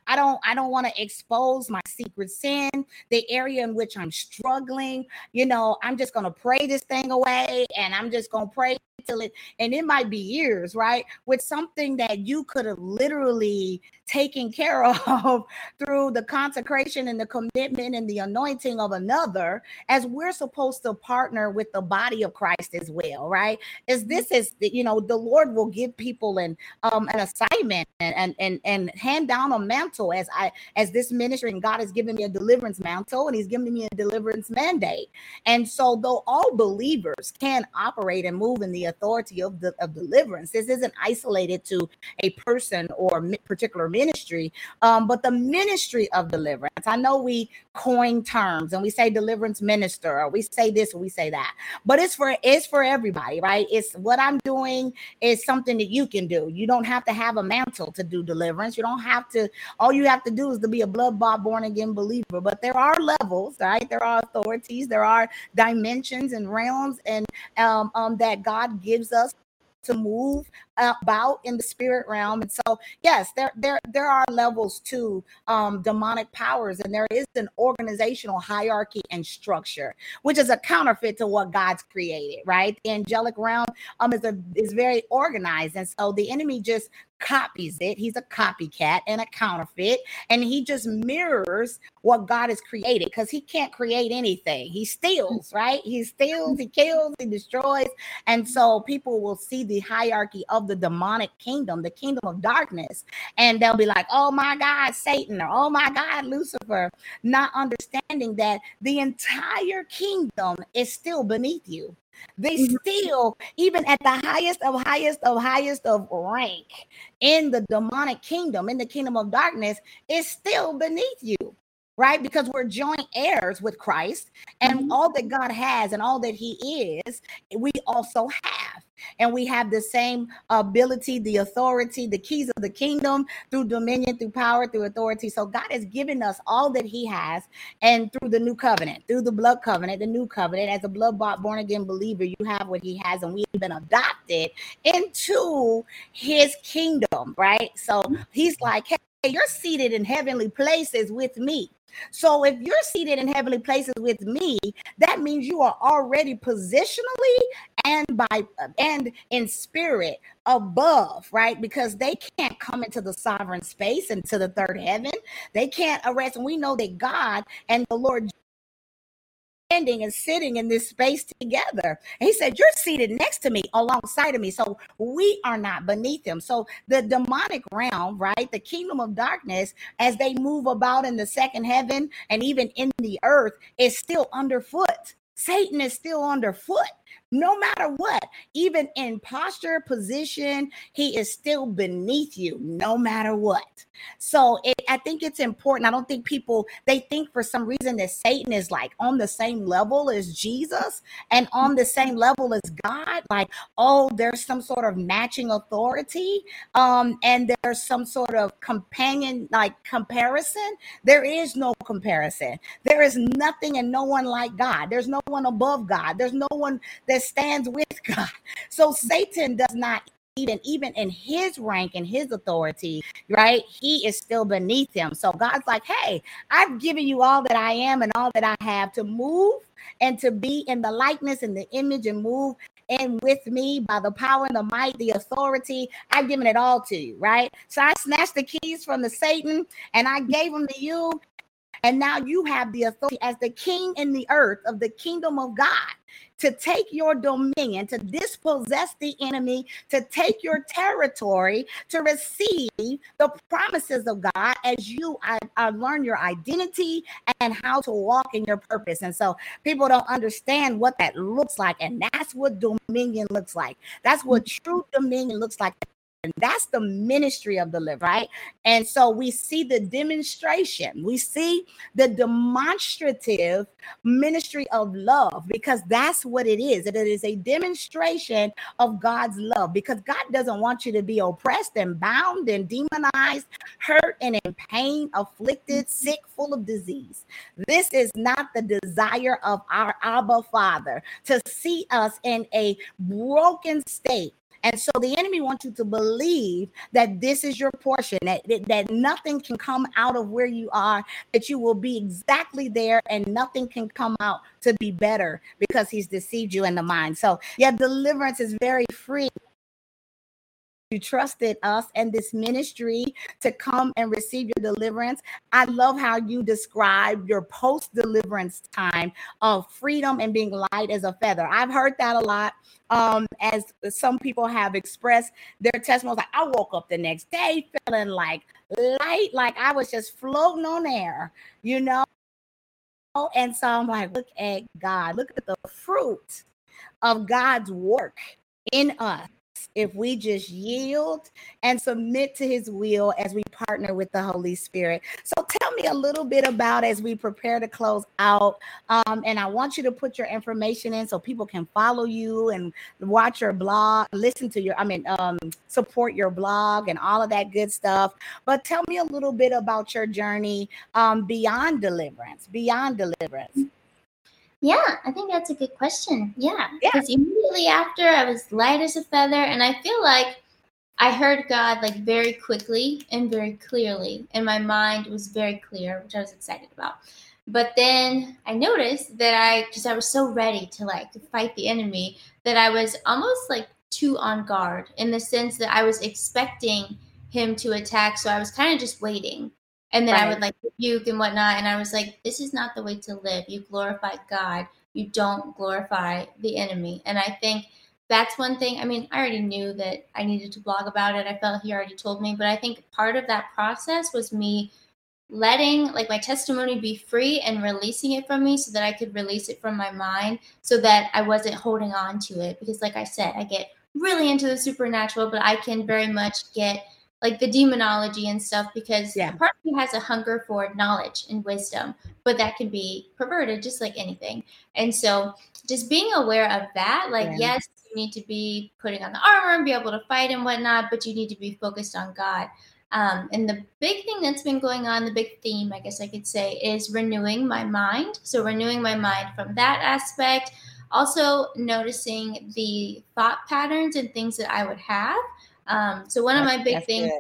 I don't I don't want to expose my secret sin, the area in which I'm struggling. You know, I'm just going to pray this thing away and I'm just going to pray till it and it might be years right with something that you could have literally taken care of through the consecration and the commitment and the anointing of another as we're supposed to partner with the body of christ as well right as mm-hmm. this is you know the lord will give people an um an assignment and and and hand down a mantle as i as this ministry and god has given me a deliverance mantle and he's given me a deliverance mandate and so though all believers can operate and move in the authority of the of deliverance. This isn't isolated to a person or particular ministry, um, but the ministry of deliverance. I know we coin terms and we say deliverance minister, or we say this, or we say that, but it's for it's for everybody, right? It's what I'm doing is something that you can do. You don't have to have a mantle to do deliverance. You don't have to. All you have to do is to be a blood bought, born again believer. But there are levels, right? There are authorities. There are dimensions and realms, and um, um, that God gives us to move about in the spirit realm. And so, yes, there there there are levels to um, demonic powers, and there is an organizational hierarchy and structure, which is a counterfeit to what God's created. Right, the angelic realm um is a is very organized, and so the enemy just copies it. He's a copycat and a counterfeit, and he just mirrors what God has created because he can't create anything. He steals, right? He steals, he kills, he destroys. And so people will see the hierarchy of the demonic kingdom, the kingdom of darkness, and they'll be like, oh my God, Satan, or oh my God, Lucifer, not understanding that the entire kingdom is still beneath you. They mm-hmm. still, even at the highest of highest of highest of rank in the demonic kingdom, in the kingdom of darkness, is still beneath you right? Because we're joint heirs with Christ, and mm-hmm. all that God has and all that He is, we also have. And we have the same ability, the authority, the keys of the kingdom through dominion, through power, through authority. So God has given us all that He has, and through the new covenant, through the blood covenant, the new covenant, as a blood bought, born again believer, you have what He has, and we've been adopted into His kingdom, right? So He's like, hey, you're seated in heavenly places with me. So if you're seated in heavenly places with me, that means you are already positionally and by and in spirit above, right? Because they can't come into the sovereign space into the third heaven. They can't arrest. And we know that God and the Lord standing and sitting in this space together. And he said, You're seated next to me, alongside of me. So we are not beneath him. So the demonic realm, right? The kingdom of darkness, as they move about in the second heaven and even in the earth, is still underfoot. Satan is still underfoot no matter what, even in posture, position, he is still beneath you, no matter what. So it, I think it's important. I don't think people they think for some reason that Satan is like on the same level as Jesus and on the same level as God. Like, oh, there's some sort of matching authority, um, and there's some sort of companion like comparison. There is no comparison. There is nothing and no one like God. There's no one above God. There's no one that stands with God. So Satan does not even even in his rank and his authority, right? He is still beneath him. So God's like, "Hey, I've given you all that I am and all that I have to move and to be in the likeness and the image and move in with me by the power and the might, the authority. I've given it all to you, right? So I snatched the keys from the Satan and I gave them to you. And now you have the authority as the king in the earth of the kingdom of God to take your dominion, to dispossess the enemy, to take your territory, to receive the promises of God as you I, I learn your identity and how to walk in your purpose. And so people don't understand what that looks like. And that's what dominion looks like. That's what true dominion looks like. That's the ministry of the live, right? And so we see the demonstration, we see the demonstrative ministry of love because that's what it is. It is a demonstration of God's love because God doesn't want you to be oppressed and bound and demonized, hurt and in pain, afflicted, sick, full of disease. This is not the desire of our Abba Father to see us in a broken state and so the enemy wants you to believe that this is your portion, that, that nothing can come out of where you are, that you will be exactly there and nothing can come out to be better because he's deceived you in the mind. So, yeah, deliverance is very free you trusted us and this ministry to come and receive your deliverance. I love how you describe your post deliverance time of freedom and being light as a feather. I've heard that a lot. Um, as some people have expressed their testimonies, like I woke up the next day feeling like light, like I was just floating on air, you know. And so I'm like, look at God, look at the fruit of God's work in us if we just yield and submit to his will as we partner with the Holy Spirit. So tell me a little bit about as we prepare to close out. Um, and I want you to put your information in so people can follow you and watch your blog, listen to your, I mean, um, support your blog and all of that good stuff. But tell me a little bit about your journey um, beyond deliverance, beyond deliverance. Yeah, I think that's a good question. Yeah, because yeah. immediately after I was light as a feather, and I feel like I heard God like very quickly and very clearly, and my mind was very clear, which I was excited about. But then I noticed that I just I was so ready to like fight the enemy that I was almost like too on guard in the sense that I was expecting him to attack, so I was kind of just waiting. And then right. I would like rebuke and whatnot. And I was like, this is not the way to live. You glorify God. You don't glorify the enemy. And I think that's one thing. I mean, I already knew that I needed to blog about it. I felt he already told me. But I think part of that process was me letting like my testimony be free and releasing it from me so that I could release it from my mind so that I wasn't holding on to it. Because like I said, I get really into the supernatural, but I can very much get like the demonology and stuff because yeah. part of me has a hunger for knowledge and wisdom, but that can be perverted just like anything. And so just being aware of that, like yeah. yes, you need to be putting on the armor and be able to fight and whatnot, but you need to be focused on God. Um, and the big thing that's been going on, the big theme, I guess I could say, is renewing my mind. So renewing my mind from that aspect. Also noticing the thought patterns and things that I would have um, so one of my big things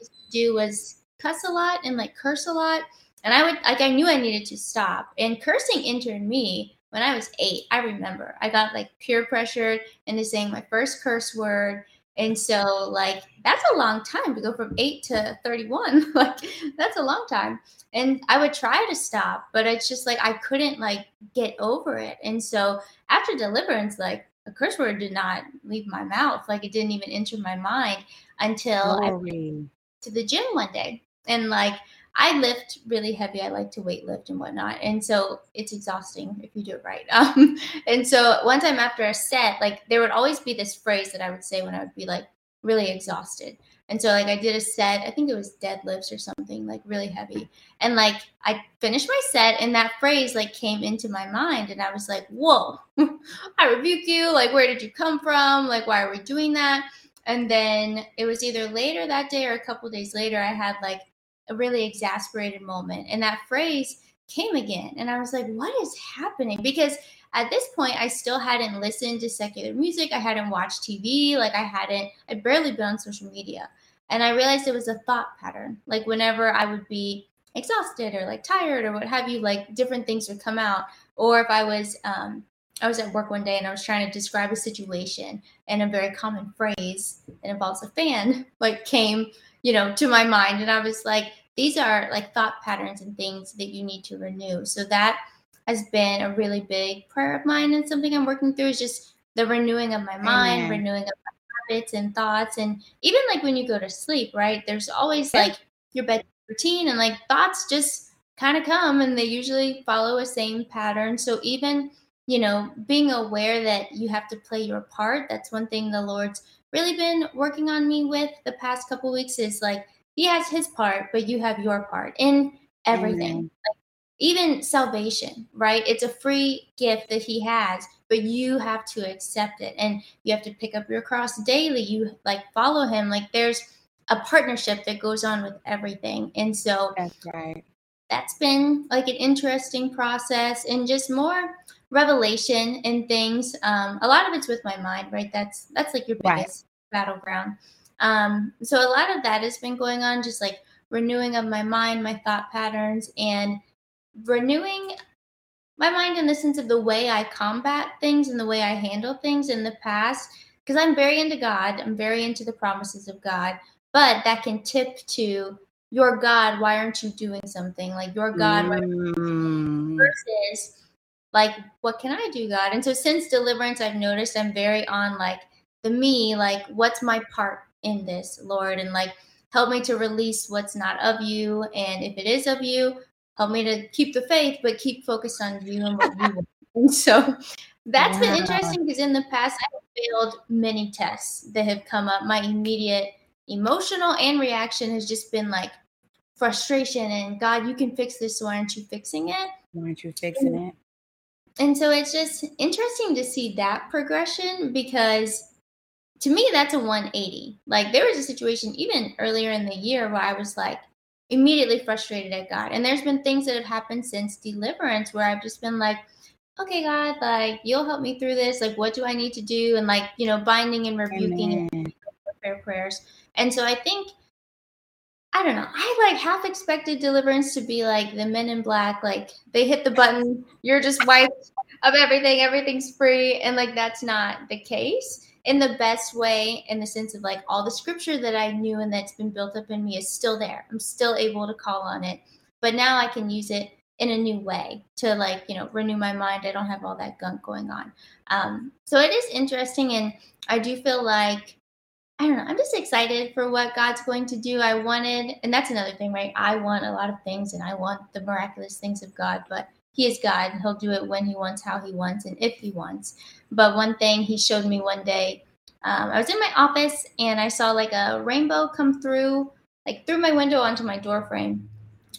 to do was cuss a lot and like curse a lot. And I would like I knew I needed to stop. And cursing entered me when I was eight. I remember I got like peer pressured into saying my first curse word. And so like that's a long time to go from eight to 31. like that's a long time. And I would try to stop, but it's just like I couldn't like get over it. And so after deliverance, like a curse word did not leave my mouth. Like it didn't even enter my mind until Glory. I went to the gym one day. And like I lift really heavy. I like to weight lift and whatnot. And so it's exhausting if you do it right. Um, and so one time after a set, like there would always be this phrase that I would say when I would be like really exhausted. And so like I did a set, I think it was deadlifts or something like really heavy. And like I finished my set and that phrase like came into my mind and I was like, "Whoa. I rebuke you. Like where did you come from? Like why are we doing that?" And then it was either later that day or a couple days later I had like a really exasperated moment and that phrase came again and I was like, "What is happening?" Because at this point, I still hadn't listened to secular music. I hadn't watched TV. Like I hadn't, I'd barely been on social media. And I realized it was a thought pattern. Like whenever I would be exhausted or like tired or what have you, like different things would come out. Or if I was, um, I was at work one day and I was trying to describe a situation and a very common phrase that involves a fan like came, you know, to my mind. And I was like, these are like thought patterns and things that you need to renew. So that has been a really big prayer of mine and something I'm working through is just the renewing of my mind, Amen. renewing of my habits and thoughts. And even like when you go to sleep, right? There's always like your bed routine and like thoughts just kind of come and they usually follow a same pattern. So even, you know, being aware that you have to play your part, that's one thing the Lord's really been working on me with the past couple weeks is like he has his part, but you have your part in everything. Like, even salvation, right? It's a free gift that he has, but you have to accept it and you have to pick up your cross daily. You like follow him. Like there's a partnership that goes on with everything. And so that's right. That's been like an interesting process and just more revelation and things. Um, a lot of it's with my mind, right? That's that's like your biggest right. battleground. Um, so a lot of that has been going on, just like renewing of my mind, my thought patterns, and renewing my mind in the sense of the way I combat things and the way I handle things in the past. Because I'm very into God, I'm very into the promises of God, but that can tip to your God, why aren't you doing something? Like your God, mm. versus like, what can I do, God? And so since deliverance, I've noticed I'm very on like the me, like, what's my part in this, Lord? And like, help me to release what's not of you. And if it is of you, help me to keep the faith, but keep focused on you and what you want. And so That's been interesting because in the past I have failed many tests that have come up. My immediate emotional and reaction has just been like frustration and God, you can fix this. Why aren't you fixing it? Why aren't you fixing it? And so it's just interesting to see that progression because to me that's a 180. Like there was a situation even earlier in the year where I was like immediately frustrated at God. And there's been things that have happened since deliverance where I've just been like, okay, God, like you'll help me through this. Like, what do I need to do? And like, you know, binding and rebuking and prayer prayers. And so I think, I don't know, I like half expected deliverance to be like the men in black, like they hit the button, you're just wiped of everything, everything's free. And like, that's not the case in the best way, in the sense of like all the scripture that I knew and that's been built up in me is still there. I'm still able to call on it. But now I can use it in a new way to like you know renew my mind i don't have all that gunk going on um so it is interesting and i do feel like i don't know i'm just excited for what god's going to do i wanted and that's another thing right i want a lot of things and i want the miraculous things of god but he is god and he'll do it when he wants how he wants and if he wants but one thing he showed me one day um, i was in my office and i saw like a rainbow come through like through my window onto my door frame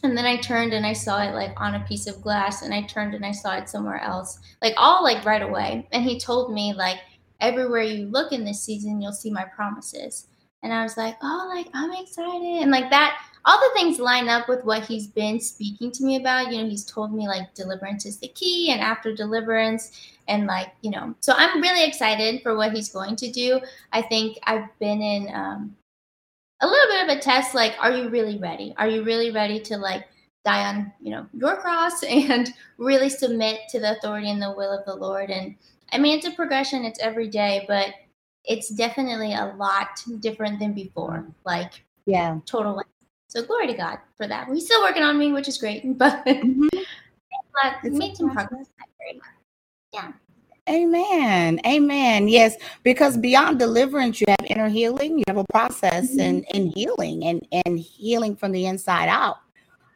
and then I turned and I saw it like on a piece of glass and I turned and I saw it somewhere else. Like all like right away. And he told me like everywhere you look in this season you'll see my promises. And I was like, "Oh, like I'm excited." And like that all the things line up with what he's been speaking to me about. You know, he's told me like deliverance is the key and after deliverance and like, you know. So I'm really excited for what he's going to do. I think I've been in um a little bit of a test like are you really ready are you really ready to like die on you know your cross and really submit to the authority and the will of the lord and i mean it's a progression it's every day but it's definitely a lot different than before like yeah total so glory to god for that he's still working on me which is great but mm-hmm. made some progress yeah Amen. Amen. Yes, because beyond deliverance, you have inner healing, you have a process mm-hmm. and, and healing and, and healing from the inside out.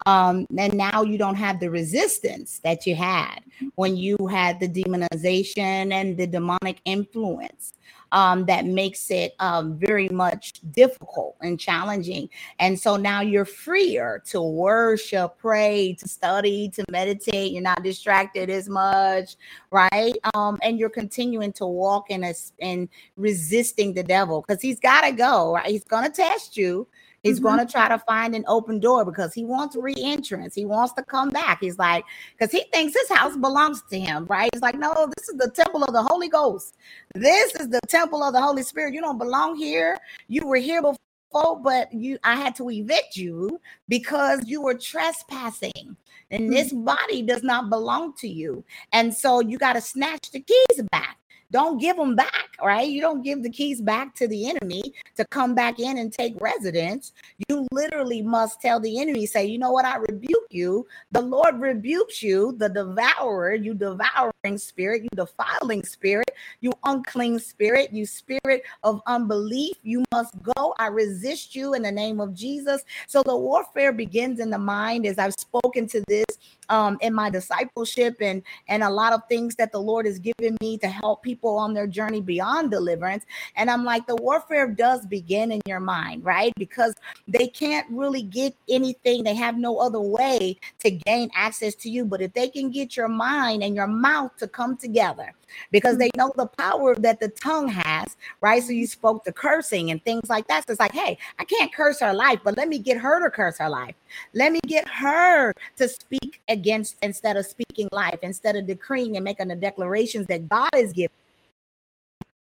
Um, and now you don't have the resistance that you had when you had the demonization and the demonic influence um, that makes it um, very much difficult and challenging. And so now you're freer to worship, pray, to study, to meditate. You're not distracted as much, right? Um, and you're continuing to walk in a in resisting the devil because he's got to go. Right? He's going to test you. He's mm-hmm. going to try to find an open door because he wants re-entrance. He wants to come back. He's like, because he thinks his house belongs to him, right? He's like, no, this is the temple of the Holy Ghost. This is the temple of the Holy Spirit. You don't belong here. You were here before, but you I had to evict you because you were trespassing. And mm-hmm. this body does not belong to you. And so you got to snatch the keys back don't give them back, right? You don't give the keys back to the enemy to come back in and take residence. You literally must tell the enemy, say, you know what, I rebuke you. The Lord rebukes you, the devourer, you devouring spirit, you defiling spirit, you unclean spirit, you spirit of unbelief. You must go. I resist you in the name of Jesus. So the warfare begins in the mind as I've spoken to this um, in my discipleship and and a lot of things that the Lord has given me to help people on their journey beyond deliverance. And I'm like, the warfare does begin in your mind, right? Because they can't really get anything. They have no other way to gain access to you. But if they can get your mind and your mouth to come together, because hmm. they know the power that the tongue has, right? So you spoke to cursing and things like that. So it's like, hey, I can't curse her life, but let me get her to curse her life. Let me get her to speak against instead of speaking life, instead of decreeing and making the declarations that God is giving.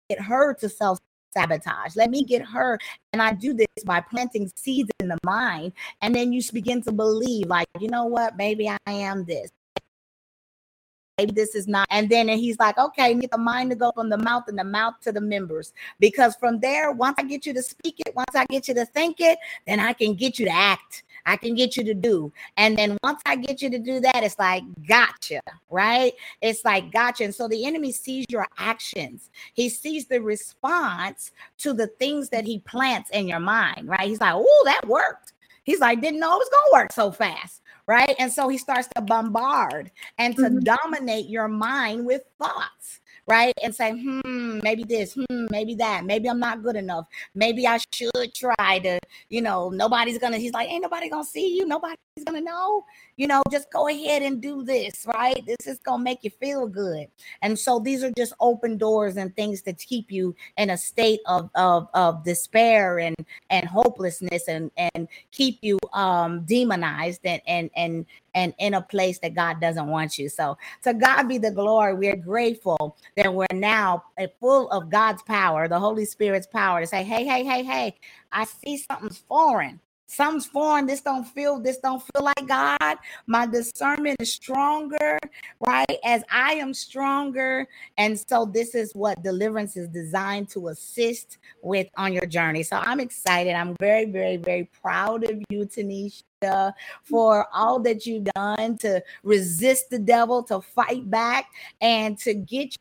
Get her to self sabotage. Let me get her. And I do this by planting seeds in the mind. And then you begin to believe, like, you know what? Maybe I am this maybe this is not. And then and he's like, okay, get the mind to go from the mouth and the mouth to the members. Because from there, once I get you to speak it, once I get you to think it, then I can get you to act. I can get you to do. And then once I get you to do that, it's like, gotcha, right? It's like, gotcha. And so the enemy sees your actions, he sees the response to the things that he plants in your mind, right? He's like, oh, that worked. He's like, didn't know it was going to work so fast right? And so he starts to bombard and to mm-hmm. dominate your mind with thoughts. right? And say, hmm, maybe this, hmm, maybe that, maybe I'm not good enough. Maybe I should try to, you know, nobody's gonna, he's like, ain't nobody gonna see you, nobody's gonna know. You know, just go ahead and do this, right? This is gonna make you feel good. And so these are just open doors and things to keep you in a state of of, of despair and and hopelessness and and keep you um demonized and and and and in a place that God doesn't want you. So to God be the glory. We're grateful that we're now full of God's power, the Holy Spirit's power to say, hey, hey, hey, hey, I see something's foreign something's foreign. This don't feel, this don't feel like God. My discernment is stronger, right? As I am stronger. And so this is what deliverance is designed to assist with on your journey. So I'm excited. I'm very, very, very proud of you, Tanisha, for all that you've done to resist the devil, to fight back, and to get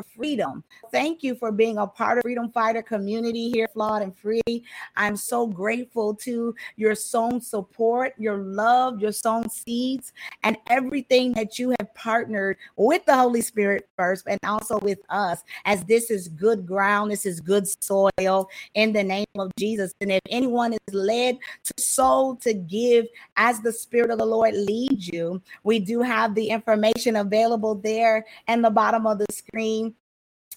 freedom. Thank you for being a part of Freedom Fighter community here, Flawed and Free. I'm so grateful to your sown support, your love, your sown seeds, and everything that you have partnered with the Holy Spirit first and also with us, as this is good ground, this is good soil in the name of Jesus. And if anyone is led to sow, to give as the Spirit of the Lord leads you, we do have the information available there and the bottom of the screen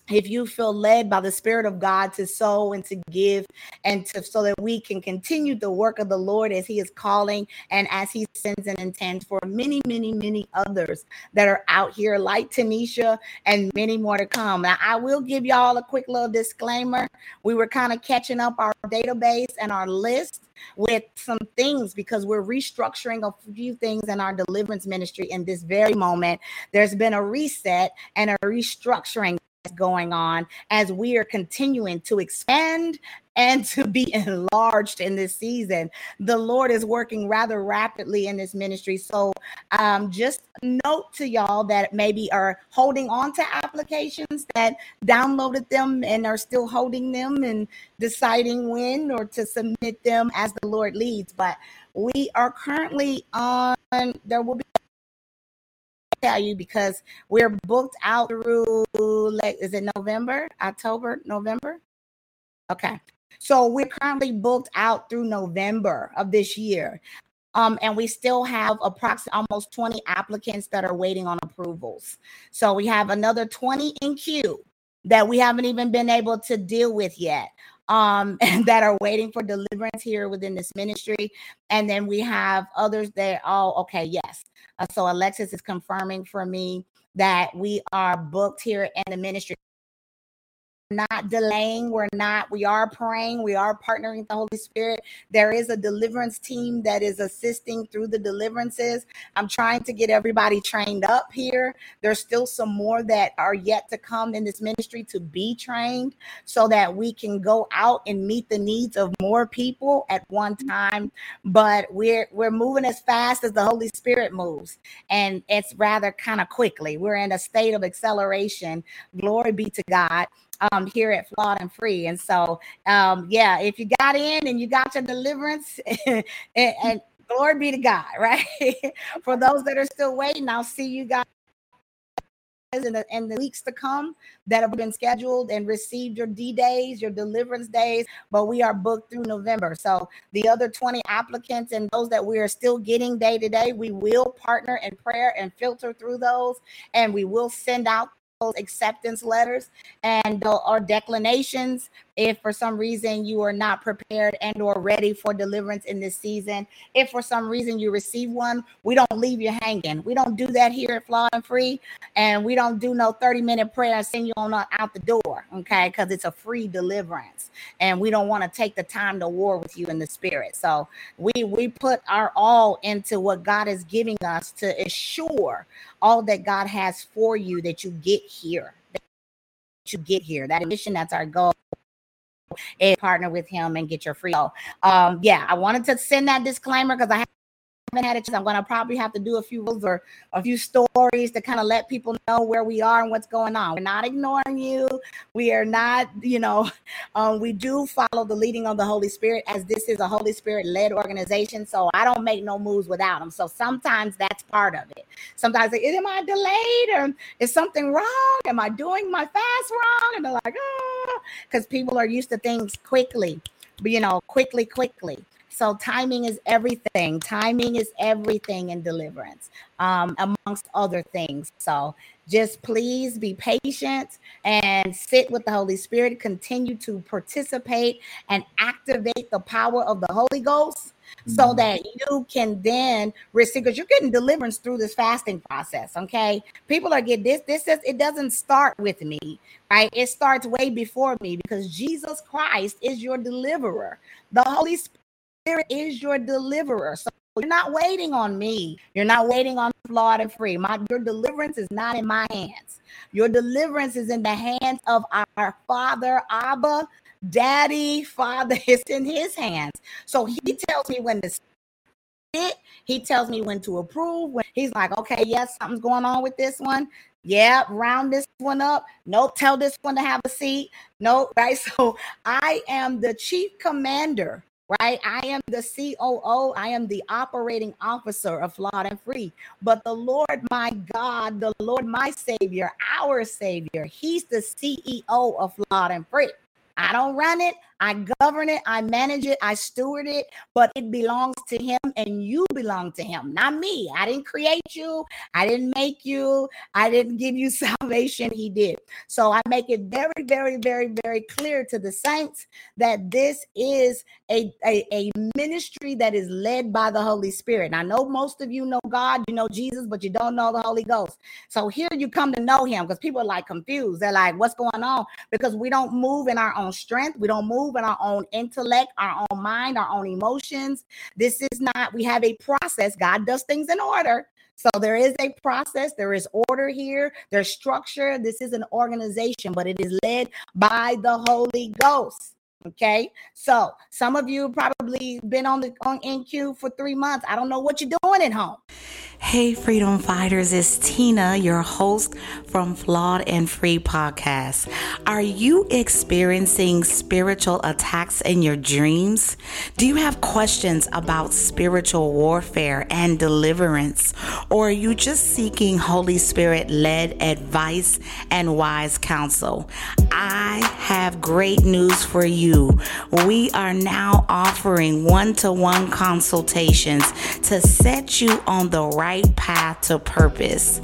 if you feel led by the spirit of god to sow and to give and to so that we can continue the work of the lord as he is calling and as he sends and intends for many many many others that are out here like tanisha and many more to come now i will give y'all a quick little disclaimer we were kind of catching up our database and our list with some things because we're restructuring a few things in our deliverance ministry in this very moment. There's been a reset and a restructuring going on as we are continuing to expand and to be enlarged in this season. The Lord is working rather rapidly in this ministry. So, um, just note to y'all that maybe are holding on to applications that downloaded them and are still holding them and deciding when or to submit them as the Lord leads. But we are currently on, there will be tell you because we're booked out through like is it November, October, November? Okay. So we're currently booked out through November of this year. Um, and we still have approximately almost 20 applicants that are waiting on approvals. So we have another 20 in queue that we haven't even been able to deal with yet um, and that are waiting for deliverance here within this ministry. And then we have others that, oh, okay, yes. Uh, so Alexis is confirming for me that we are booked here in the ministry not delaying. We're not, we are praying. We are partnering with the Holy Spirit. There is a deliverance team that is assisting through the deliverances. I'm trying to get everybody trained up here. There's still some more that are yet to come in this ministry to be trained so that we can go out and meet the needs of more people at one time. But we're we're moving as fast as the Holy Spirit moves. And it's rather kind of quickly. We're in a state of acceleration. Glory be to God um, here at Flawed and Free. And so, um, yeah, if you got in and you got your deliverance, and, and glory be to God, right? For those that are still waiting, I'll see you guys in the, in the weeks to come that have been scheduled and received your D days, your deliverance days, but we are booked through November. So the other 20 applicants and those that we are still getting day to day, we will partner in prayer and filter through those, and we will send out acceptance letters and or declinations if for some reason you are not prepared and or ready for deliverance in this season if for some reason you receive one we don't leave you hanging. We don't do that here at flawed and free and we don't do no 30 minute prayer and send you on out the door okay? Because it's a free deliverance and we don't want to take the time to war with you in the spirit. So we we put our all into what god is giving us to assure all that god has for you that you get here you get here that mission that's our goal and partner with him and get your free. Um, yeah, I wanted to send that disclaimer because I haven't had a chance, I'm going to probably have to do a few rules or a few stories to kind of let people know where we are and what's going on. We're not ignoring you. We are not, you know, um, we do follow the leading of the Holy Spirit as this is a Holy Spirit led organization. So I don't make no moves without them. So sometimes that's part of it. Sometimes, like, am I delayed or is something wrong? Am I doing my fast wrong? And they're like, oh, because people are used to things quickly, you know, quickly, quickly. So timing is everything. Timing is everything in deliverance, um, amongst other things. So just please be patient and sit with the Holy Spirit. Continue to participate and activate the power of the Holy Ghost so mm-hmm. that you can then receive because you're getting deliverance through this fasting process okay people are getting this this is it doesn't start with me right it starts way before me because jesus christ is your deliverer the holy spirit Spirit is your deliverer. So you're not waiting on me. You're not waiting on flawed and free. My your deliverance is not in my hands. Your deliverance is in the hands of our Father, Abba, Daddy, Father. It's in His hands. So He tells me when to sit. He tells me when to approve. When He's like, okay, yes, something's going on with this one. Yeah, round this one up. Nope, tell this one to have a seat. Nope, right? So I am the chief commander right? I am the COO, I am the operating officer of Flawed and Free. But the Lord, my God, the Lord, my Savior, our Savior, He's the CEO of Flawed and Free. I don't run it. I govern it, I manage it, I steward it, but it belongs to him and you belong to him, not me. I didn't create you, I didn't make you, I didn't give you salvation. He did. So I make it very, very, very, very clear to the saints that this is a, a, a ministry that is led by the Holy Spirit. And I know most of you know God, you know Jesus, but you don't know the Holy Ghost. So here you come to know him because people are like confused. They're like, what's going on? Because we don't move in our own strength, we don't move move in our own intellect, our own mind, our own emotions. This is not, we have a process. God does things in order. So there is a process, there is order here, there's structure. This is an organization, but it is led by the Holy Ghost. Okay, so some of you probably been on the on NQ for three months. I don't know what you're doing at home. Hey, freedom fighters, it's Tina, your host from Flawed and Free podcast. Are you experiencing spiritual attacks in your dreams? Do you have questions about spiritual warfare and deliverance? Or are you just seeking Holy Spirit led advice and wise counsel? I have great news for you. We are now offering one to one consultations to set you on the right right path to purpose.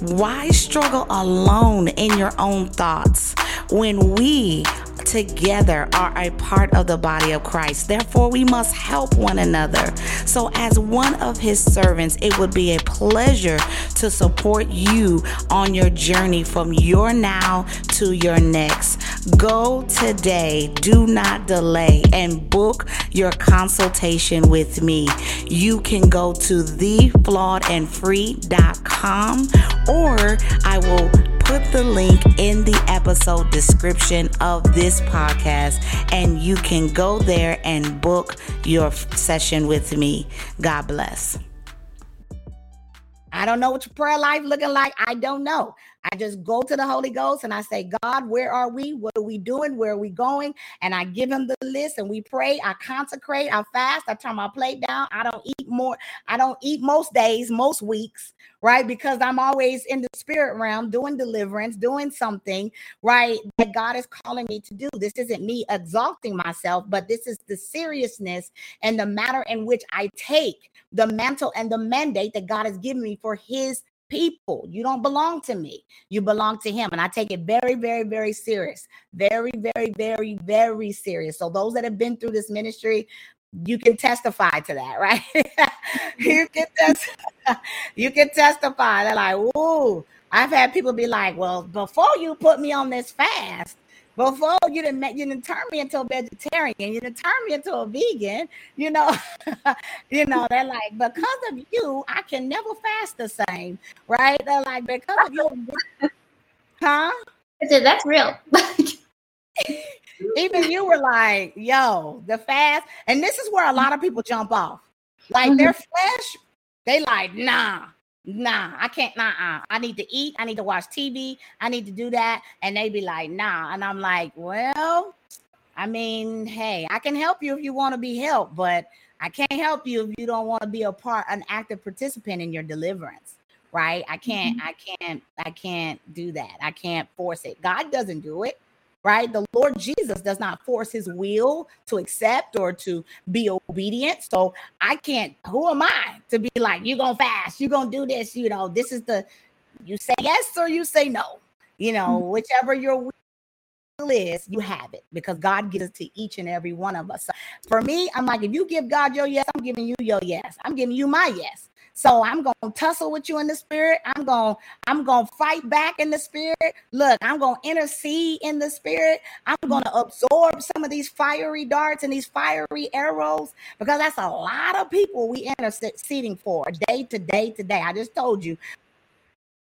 Why struggle alone in your own thoughts when we together are a part of the body of Christ. Therefore, we must help one another. So, as one of his servants, it would be a pleasure to support you on your journey from your now to your next. Go today, do not delay, and book your consultation with me. You can go to theflawedandfree.com or I will put the link in the episode description of this podcast, and you can go there and book your session with me. God bless. I don't know what your prayer life looking like. I don't know. I just go to the Holy Ghost and I say, God, where are we? What are we doing? Where are we going? And I give him the list and we pray. I consecrate. I fast. I turn my plate down. I don't eat more. I don't eat most days, most weeks, right? Because I'm always in the spirit realm doing deliverance, doing something, right? That God is calling me to do. This isn't me exalting myself, but this is the seriousness and the matter in which I take the mantle and the mandate that God has given me for his people. You don't belong to me. You belong to him. And I take it very, very, very serious. Very, very, very, very serious. So those that have been through this ministry, you can testify to that, right? you can testify. you can testify. They're like, ooh, I've had people be like, well, before you put me on this fast, before you didn't make, you didn't turn me into a vegetarian, you didn't turn me into a vegan, you know, you know, they're like, because of you, I can never fast the same, right? They're like, because of you, huh? I said that's real. Even you were like, yo, the fast, and this is where a lot of people jump off. Like mm-hmm. their flesh They like, nah, nah, I can't, nah, I need to eat, I need to watch TV, I need to do that. And they be like, nah. And I'm like, well, I mean, hey, I can help you if you want to be helped, but I can't help you if you don't want to be a part, an active participant in your deliverance. Right. I can't, mm-hmm. I can't, I can't do that. I can't force it. God doesn't do it right? The Lord Jesus does not force his will to accept or to be obedient. So I can't, who am I to be like, you're going to fast, you're going to do this, you know, this is the, you say yes or you say no, you know, mm-hmm. whichever your will is, you have it because God gives it to each and every one of us. So for me, I'm like, if you give God your yes, I'm giving you your yes. I'm giving you my yes. So I'm to tussle with you in the spirit. I'm gonna I'm to fight back in the spirit. Look, I'm to intercede in the spirit. I'm mm-hmm. going to absorb some of these fiery darts and these fiery arrows because that's a lot of people we interceding for day to day to day. I just told you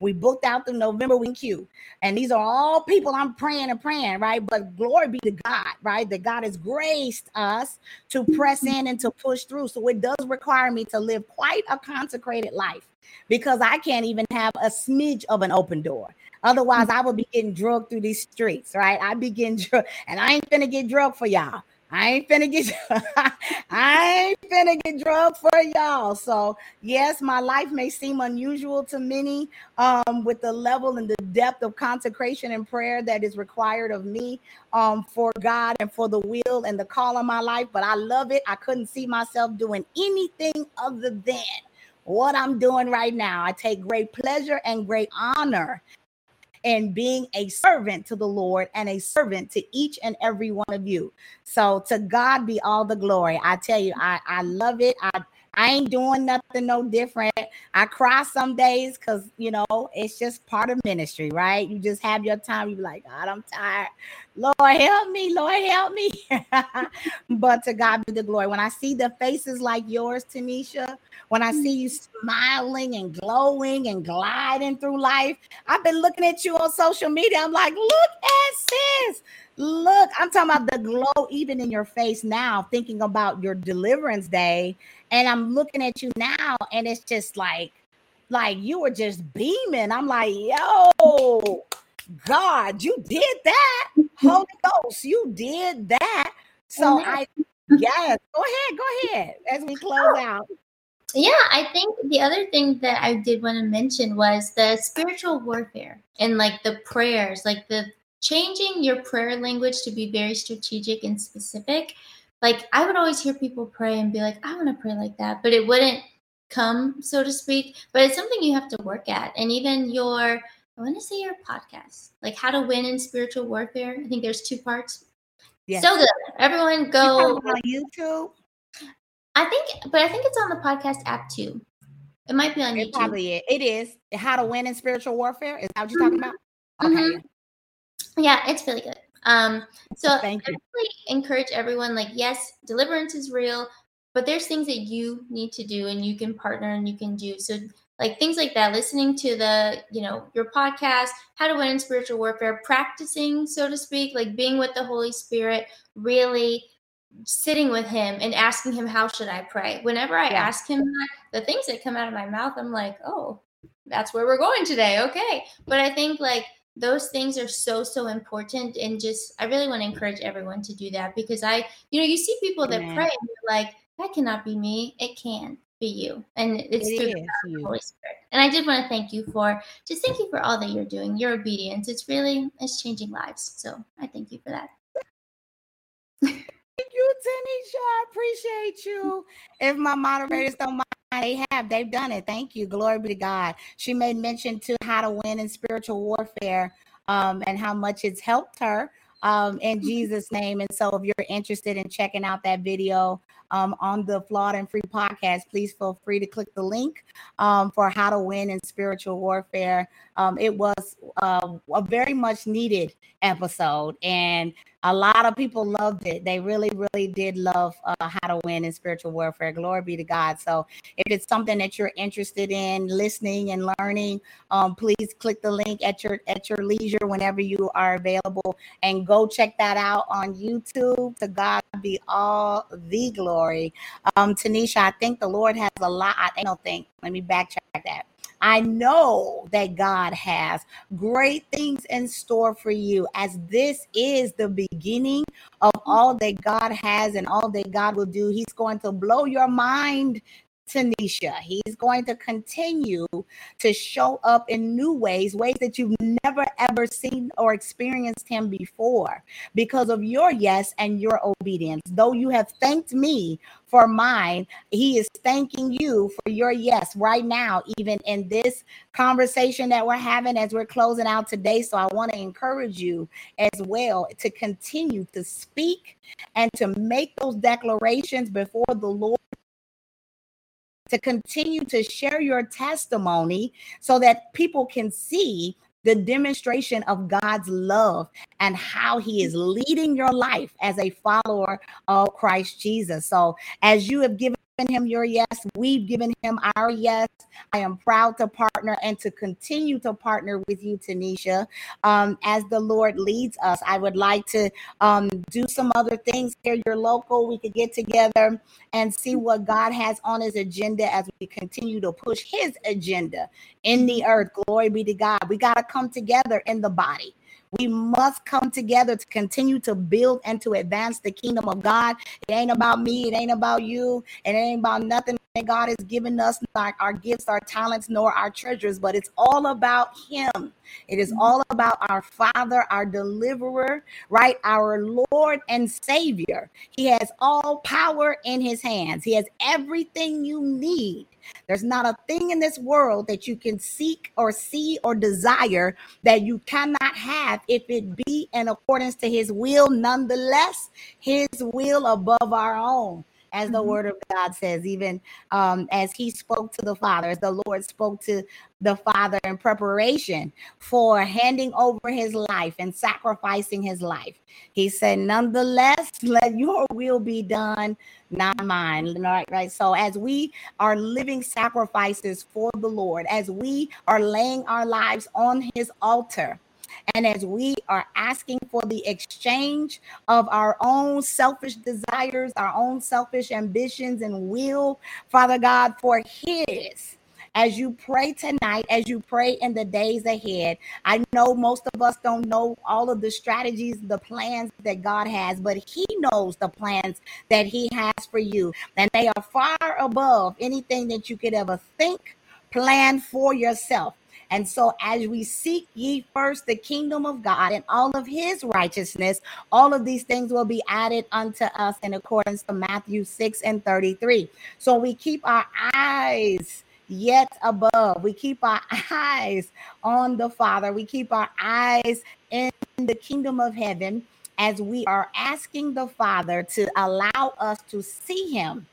we booked out the November wing queue. And these are all people I'm praying and praying, right? But glory be to God, right? That God has graced us to press in and to push through. So it does require me to live quite a consecrated life because I can't even have a smidge of an open door. Otherwise, I would be getting drugged through these streets, right? I begin drug, and I ain't gonna get drugged for y'all. I ain't finna get I ain't finna get drugged for y'all. So yes, my life may seem unusual to many um, with the level and the depth of consecration and prayer that is required of me um, for God and for the will and the call of my life. But I love it. I couldn't see myself doing anything other than what I'm doing right now. I take great pleasure and great honor and being a servant to the Lord and a servant to each and every one of you. So to God be all the glory. I tell you, I, I love it. I I ain't doing nothing no different. I cry some days because you know it's just part of ministry, right? You just have your time. You be like, God, I'm tired. Lord, help me. Lord, help me. but to God be the glory. When I see the faces like yours, Tanisha, when I see you smiling and glowing and gliding through life, I've been looking at you on social media. I'm like, look at sis. Look, I'm talking about the glow even in your face now, thinking about your deliverance day. And I'm looking at you now, and it's just like, like you were just beaming. I'm like, yo, God, you did that. Holy Ghost, you did that. So I, yes, go ahead, go ahead as we close out. Yeah, I think the other thing that I did want to mention was the spiritual warfare and like the prayers, like the changing your prayer language to be very strategic and specific. Like I would always hear people pray and be like, I want to pray like that, but it wouldn't come, so to speak. But it's something you have to work at. And even your I want to say your podcast, like how to win in spiritual warfare. I think there's two parts. Yes. So good. Everyone go on YouTube. I think, but I think it's on the podcast app too. It might be on it YouTube. Probably it. it is. How to win in spiritual warfare. Is that what you're talking about? Okay. Mm-hmm. Yeah, it's really good. Um, so Thank I really encourage everyone, like, yes, deliverance is real, but there's things that you need to do and you can partner and you can do. So like things like that listening to the you know your podcast how to win in spiritual warfare practicing so to speak like being with the holy spirit really sitting with him and asking him how should i pray whenever i yeah. ask him that the things that come out of my mouth i'm like oh that's where we're going today okay but i think like those things are so so important and just i really want to encourage everyone to do that because i you know you see people that pray and you're like that cannot be me it can be you. And it's it through the Holy Spirit. And I did want to thank you for just thank you for all that you're doing, your obedience. It's really it's changing lives. So I thank you for that. Thank you, Tanisha. I appreciate you. If my moderators don't mind, they have. They've done it. Thank you. Glory be to God. She made mention to how to win in spiritual warfare um, and how much it's helped her um, in mm-hmm. Jesus' name. And so if you're interested in checking out that video, um, on the Flawed and Free podcast, please feel free to click the link um, for how to win in spiritual warfare. Um, it was uh, a very much needed episode, and a lot of people loved it. They really, really did love uh, how to win in spiritual warfare. Glory be to God. So, if it's something that you're interested in listening and learning, um, please click the link at your at your leisure whenever you are available, and go check that out on YouTube. To God God be all the glory. Um, Tanisha, I think the Lord has a lot. I don't think. Let me backtrack that. I know that God has great things in store for you, as this is the beginning of all that God has and all that God will do. He's going to blow your mind Tanisha. He's going to continue to show up in new ways, ways that you've never ever seen or experienced him before because of your yes and your obedience. Though you have thanked me for mine, he is thanking you for your yes right now, even in this conversation that we're having as we're closing out today. So I want to encourage you as well to continue to speak and to make those declarations before the Lord to continue to share your testimony so that people can see the demonstration of God's love and how he is leading your life as a follower of Christ Jesus. So, as you have given him your yes. We've given him our yes. I am proud to partner and to continue to partner with you, Tanisha, um, as the Lord leads us. I would like to um, do some other things here. You're local. We could get together and see what God has on his agenda as we continue to push his agenda in the earth. Glory be to God. We got to come together in the body. We must come together to continue to build and to advance the kingdom of God. It ain't about me, it ain't about you, it ain't about nothing that God has given us, not our gifts, our talents, nor our treasures, but it's all about Him. It is mm-hmm. all about our Father, our deliverer, right? Our Lord and Savior. He has all power in His hands, He has everything you need there's not a thing in this world that you can seek or see or desire that you cannot have if it be in accordance to his will. Nonetheless, his will above our own as the mm-hmm. word of God says, even um, as he spoke to the Father, as the Lord spoke to the Father in preparation for handing over his life and sacrificing his life. He said, Nonetheless, let your will be done, not mine. Right, right. So as we are living sacrifices for the Lord, as we are laying our lives on his altar, and as we are asking for the exchange of our own selfish desires, our own selfish ambitions and will, Father God, for His as you pray tonight, as you pray in the days ahead. I know most of us don't know all of the strategies, the plans that God has, but He knows the plans that He has for you. And they are far above anything that you could ever think, plan for yourself. And so, as we seek ye first the kingdom of God and all of his righteousness, all of these things will be added unto us in accordance to Matthew 6 and 33. So, we keep our eyes yet above. We keep our eyes on the Father. We keep our eyes in the kingdom of heaven as we are asking the Father to allow us to see Him.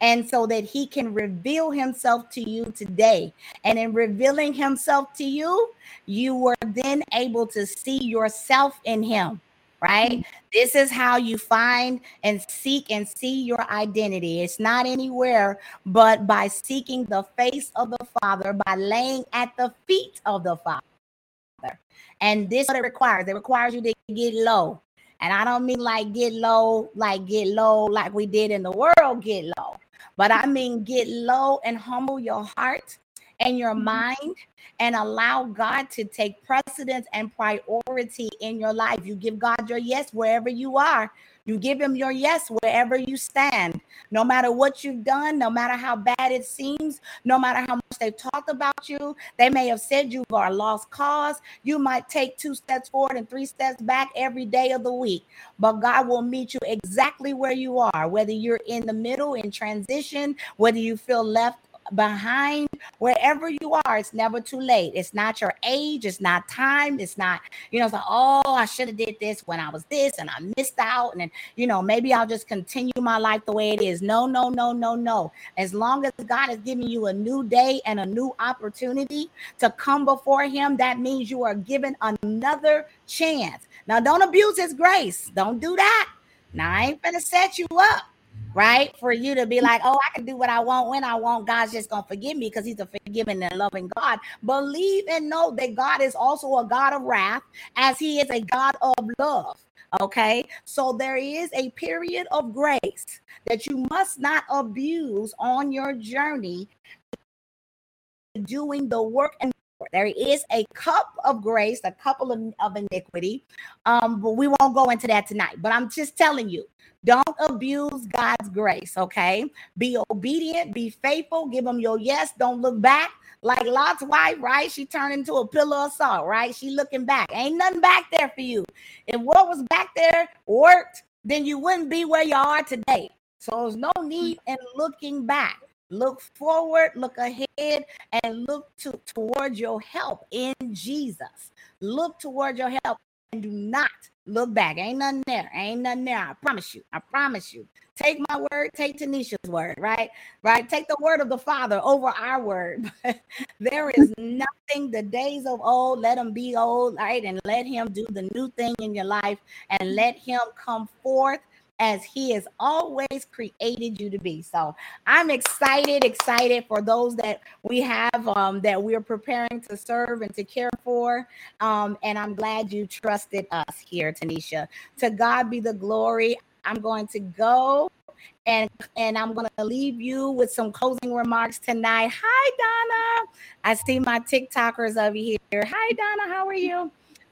And so that he can reveal himself to you today. And in revealing himself to you, you were then able to see yourself in him right? This is how you find and seek and see your identity. It's not anywhere but by seeking the face of the Father, by laying at the feet of the Father. And this what it requires. It requires you to get low. And I don't mean like get low, like get low, like we did in the world, get low. But I mean get low and humble your heart and your mm-hmm. mind and allow God to take precedence and priority in your life. You give God your yes wherever you are. You give him your yes wherever you stand. No matter what you've done, no matter how bad it seems, no matter how much they've talked about you, they may have said you are a lost cause. You might take two steps forward and three steps back every day of the week, but God will meet you exactly where you are, whether you're in the middle, in transition, whether you feel left behind wherever you are it's never too late. It's not your age it's not time it's not you know it's like oh i should have did this when i was this and i missed out and then you know maybe i'll just continue my life the way it is. No no no no no. As long as god is giving you a new day and a new opportunity to come before him that means you are given another chance. Now don't abuse his grace. Don't do that. Now i ain't gonna set you up right? For you to be like, oh, I can do what I want when I want. God's just going to forgive me because He's a forgiving and loving God. Believe and know that God is also a God of wrath, as He is a God of love. Okay, so there is a period of grace that you must not abuse on your journey doing the work and there is a cup of grace, a couple of, of iniquity. Um, but we won't go into that tonight. But I'm just telling you, don't abuse God's grace, okay? Be obedient, be faithful, give him your yes, don't look back. Like Lot's wife, right? She turned into a pillar of salt, right? She looking back. Ain't nothing back there for you. If what was back there worked, then you wouldn't be where you are today. So there's no need in looking back. Look forward, look ahead, and look to, towards your help in Jesus. Look towards your help and do not look back. Ain't nothing there. Ain't nothing there. I promise you. I promise you. Take my word, take Tanisha's word, right? Right. Take the word of the Father over our word. there is nothing, the days of old, let them be old, right? And let him do the new thing in your life and let him come forth as he has always created you to be. So I'm excited, excited for those that we have um, that we're preparing to serve and to care for. Um, and I'm glad you trusted us here, Tanisha. To God be the glory. I'm going to go and and I'm going to leave you with some closing remarks tonight. Hi Donna. I see my TikTokers over here. Hi Donna, how are you?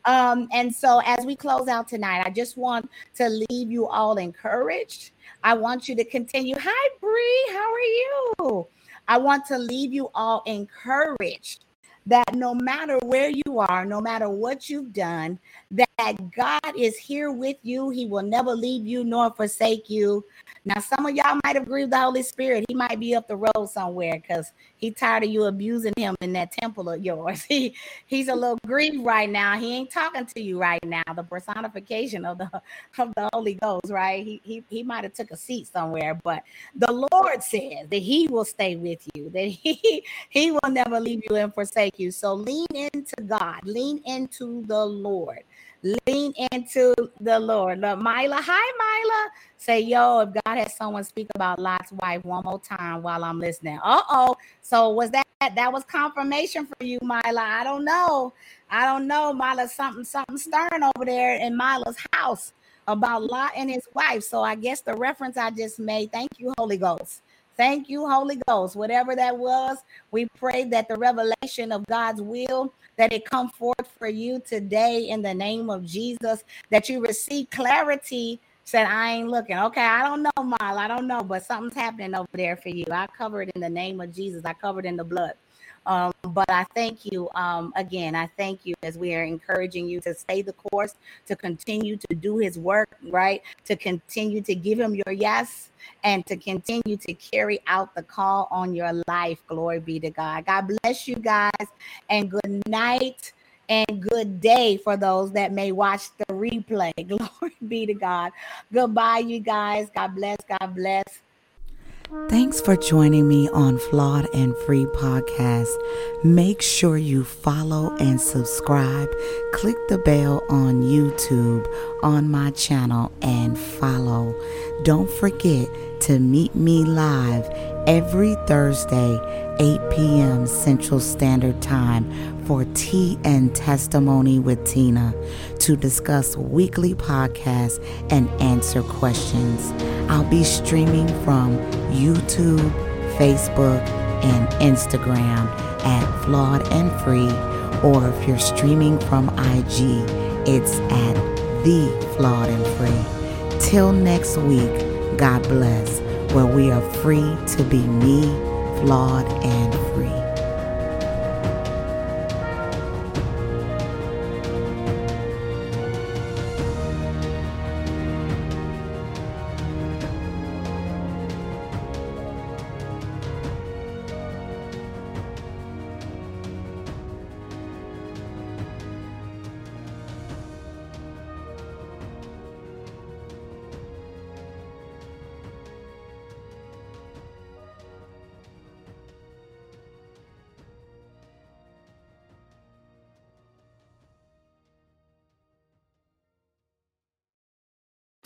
Um, and so as we close out tonight, I just want to leave you all encouraged. I want you to continue. Hi, Bree, how are you? I want to leave you all encouraged that no matter where you are, no matter what you've done, that God is here with you. He will never leave you nor forsake you. Now, some of y'all might have grieved the Holy Spirit. He might be up the road somewhere because he tired of you abusing him in that temple of yours. He he's a little grieved right now. He ain't talking to you right now. The personification of the of the Holy Ghost, right? He he, he might have took a seat somewhere, but the Lord says that he will stay with you, that he he will never leave you and forsake you. So lean into God, lean into the Lord. Lean into the Lord. Look, Mila, hi, Mila. Say, yo, if God has someone speak about Lot's wife one more time while I'm listening. Uh oh. So was that that was confirmation for you, Mila? I don't know. I don't know, Mila. Something something stirring over there in Mila's house about Lot and his wife. So I guess the reference I just made. Thank you, Holy Ghost. Thank you, Holy Ghost. Whatever that was, we pray that the revelation of God's will that it come forth for you today in the name of Jesus, that you receive clarity. Said, I ain't looking. Okay, I don't know, Mile. I don't know, but something's happening over there for you. I covered in the name of Jesus. I covered in the blood. Um, but I thank you um, again. I thank you as we are encouraging you to stay the course, to continue to do his work, right? To continue to give him your yes and to continue to carry out the call on your life. Glory be to God. God bless you guys and good night and good day for those that may watch the replay. Glory be to God. Goodbye, you guys. God bless. God bless. Thanks for joining me on Flawed and Free Podcast. Make sure you follow and subscribe. Click the bell on YouTube on my channel and follow. Don't forget to meet me live every Thursday, 8 p.m. Central Standard Time for Tea and Testimony with Tina to discuss weekly podcasts and answer questions. I'll be streaming from YouTube, Facebook, and Instagram at Flawed and Free, or if you're streaming from IG, it's at The Flawed and Free. Till next week, God bless, where we are free to be me, flawed, and free.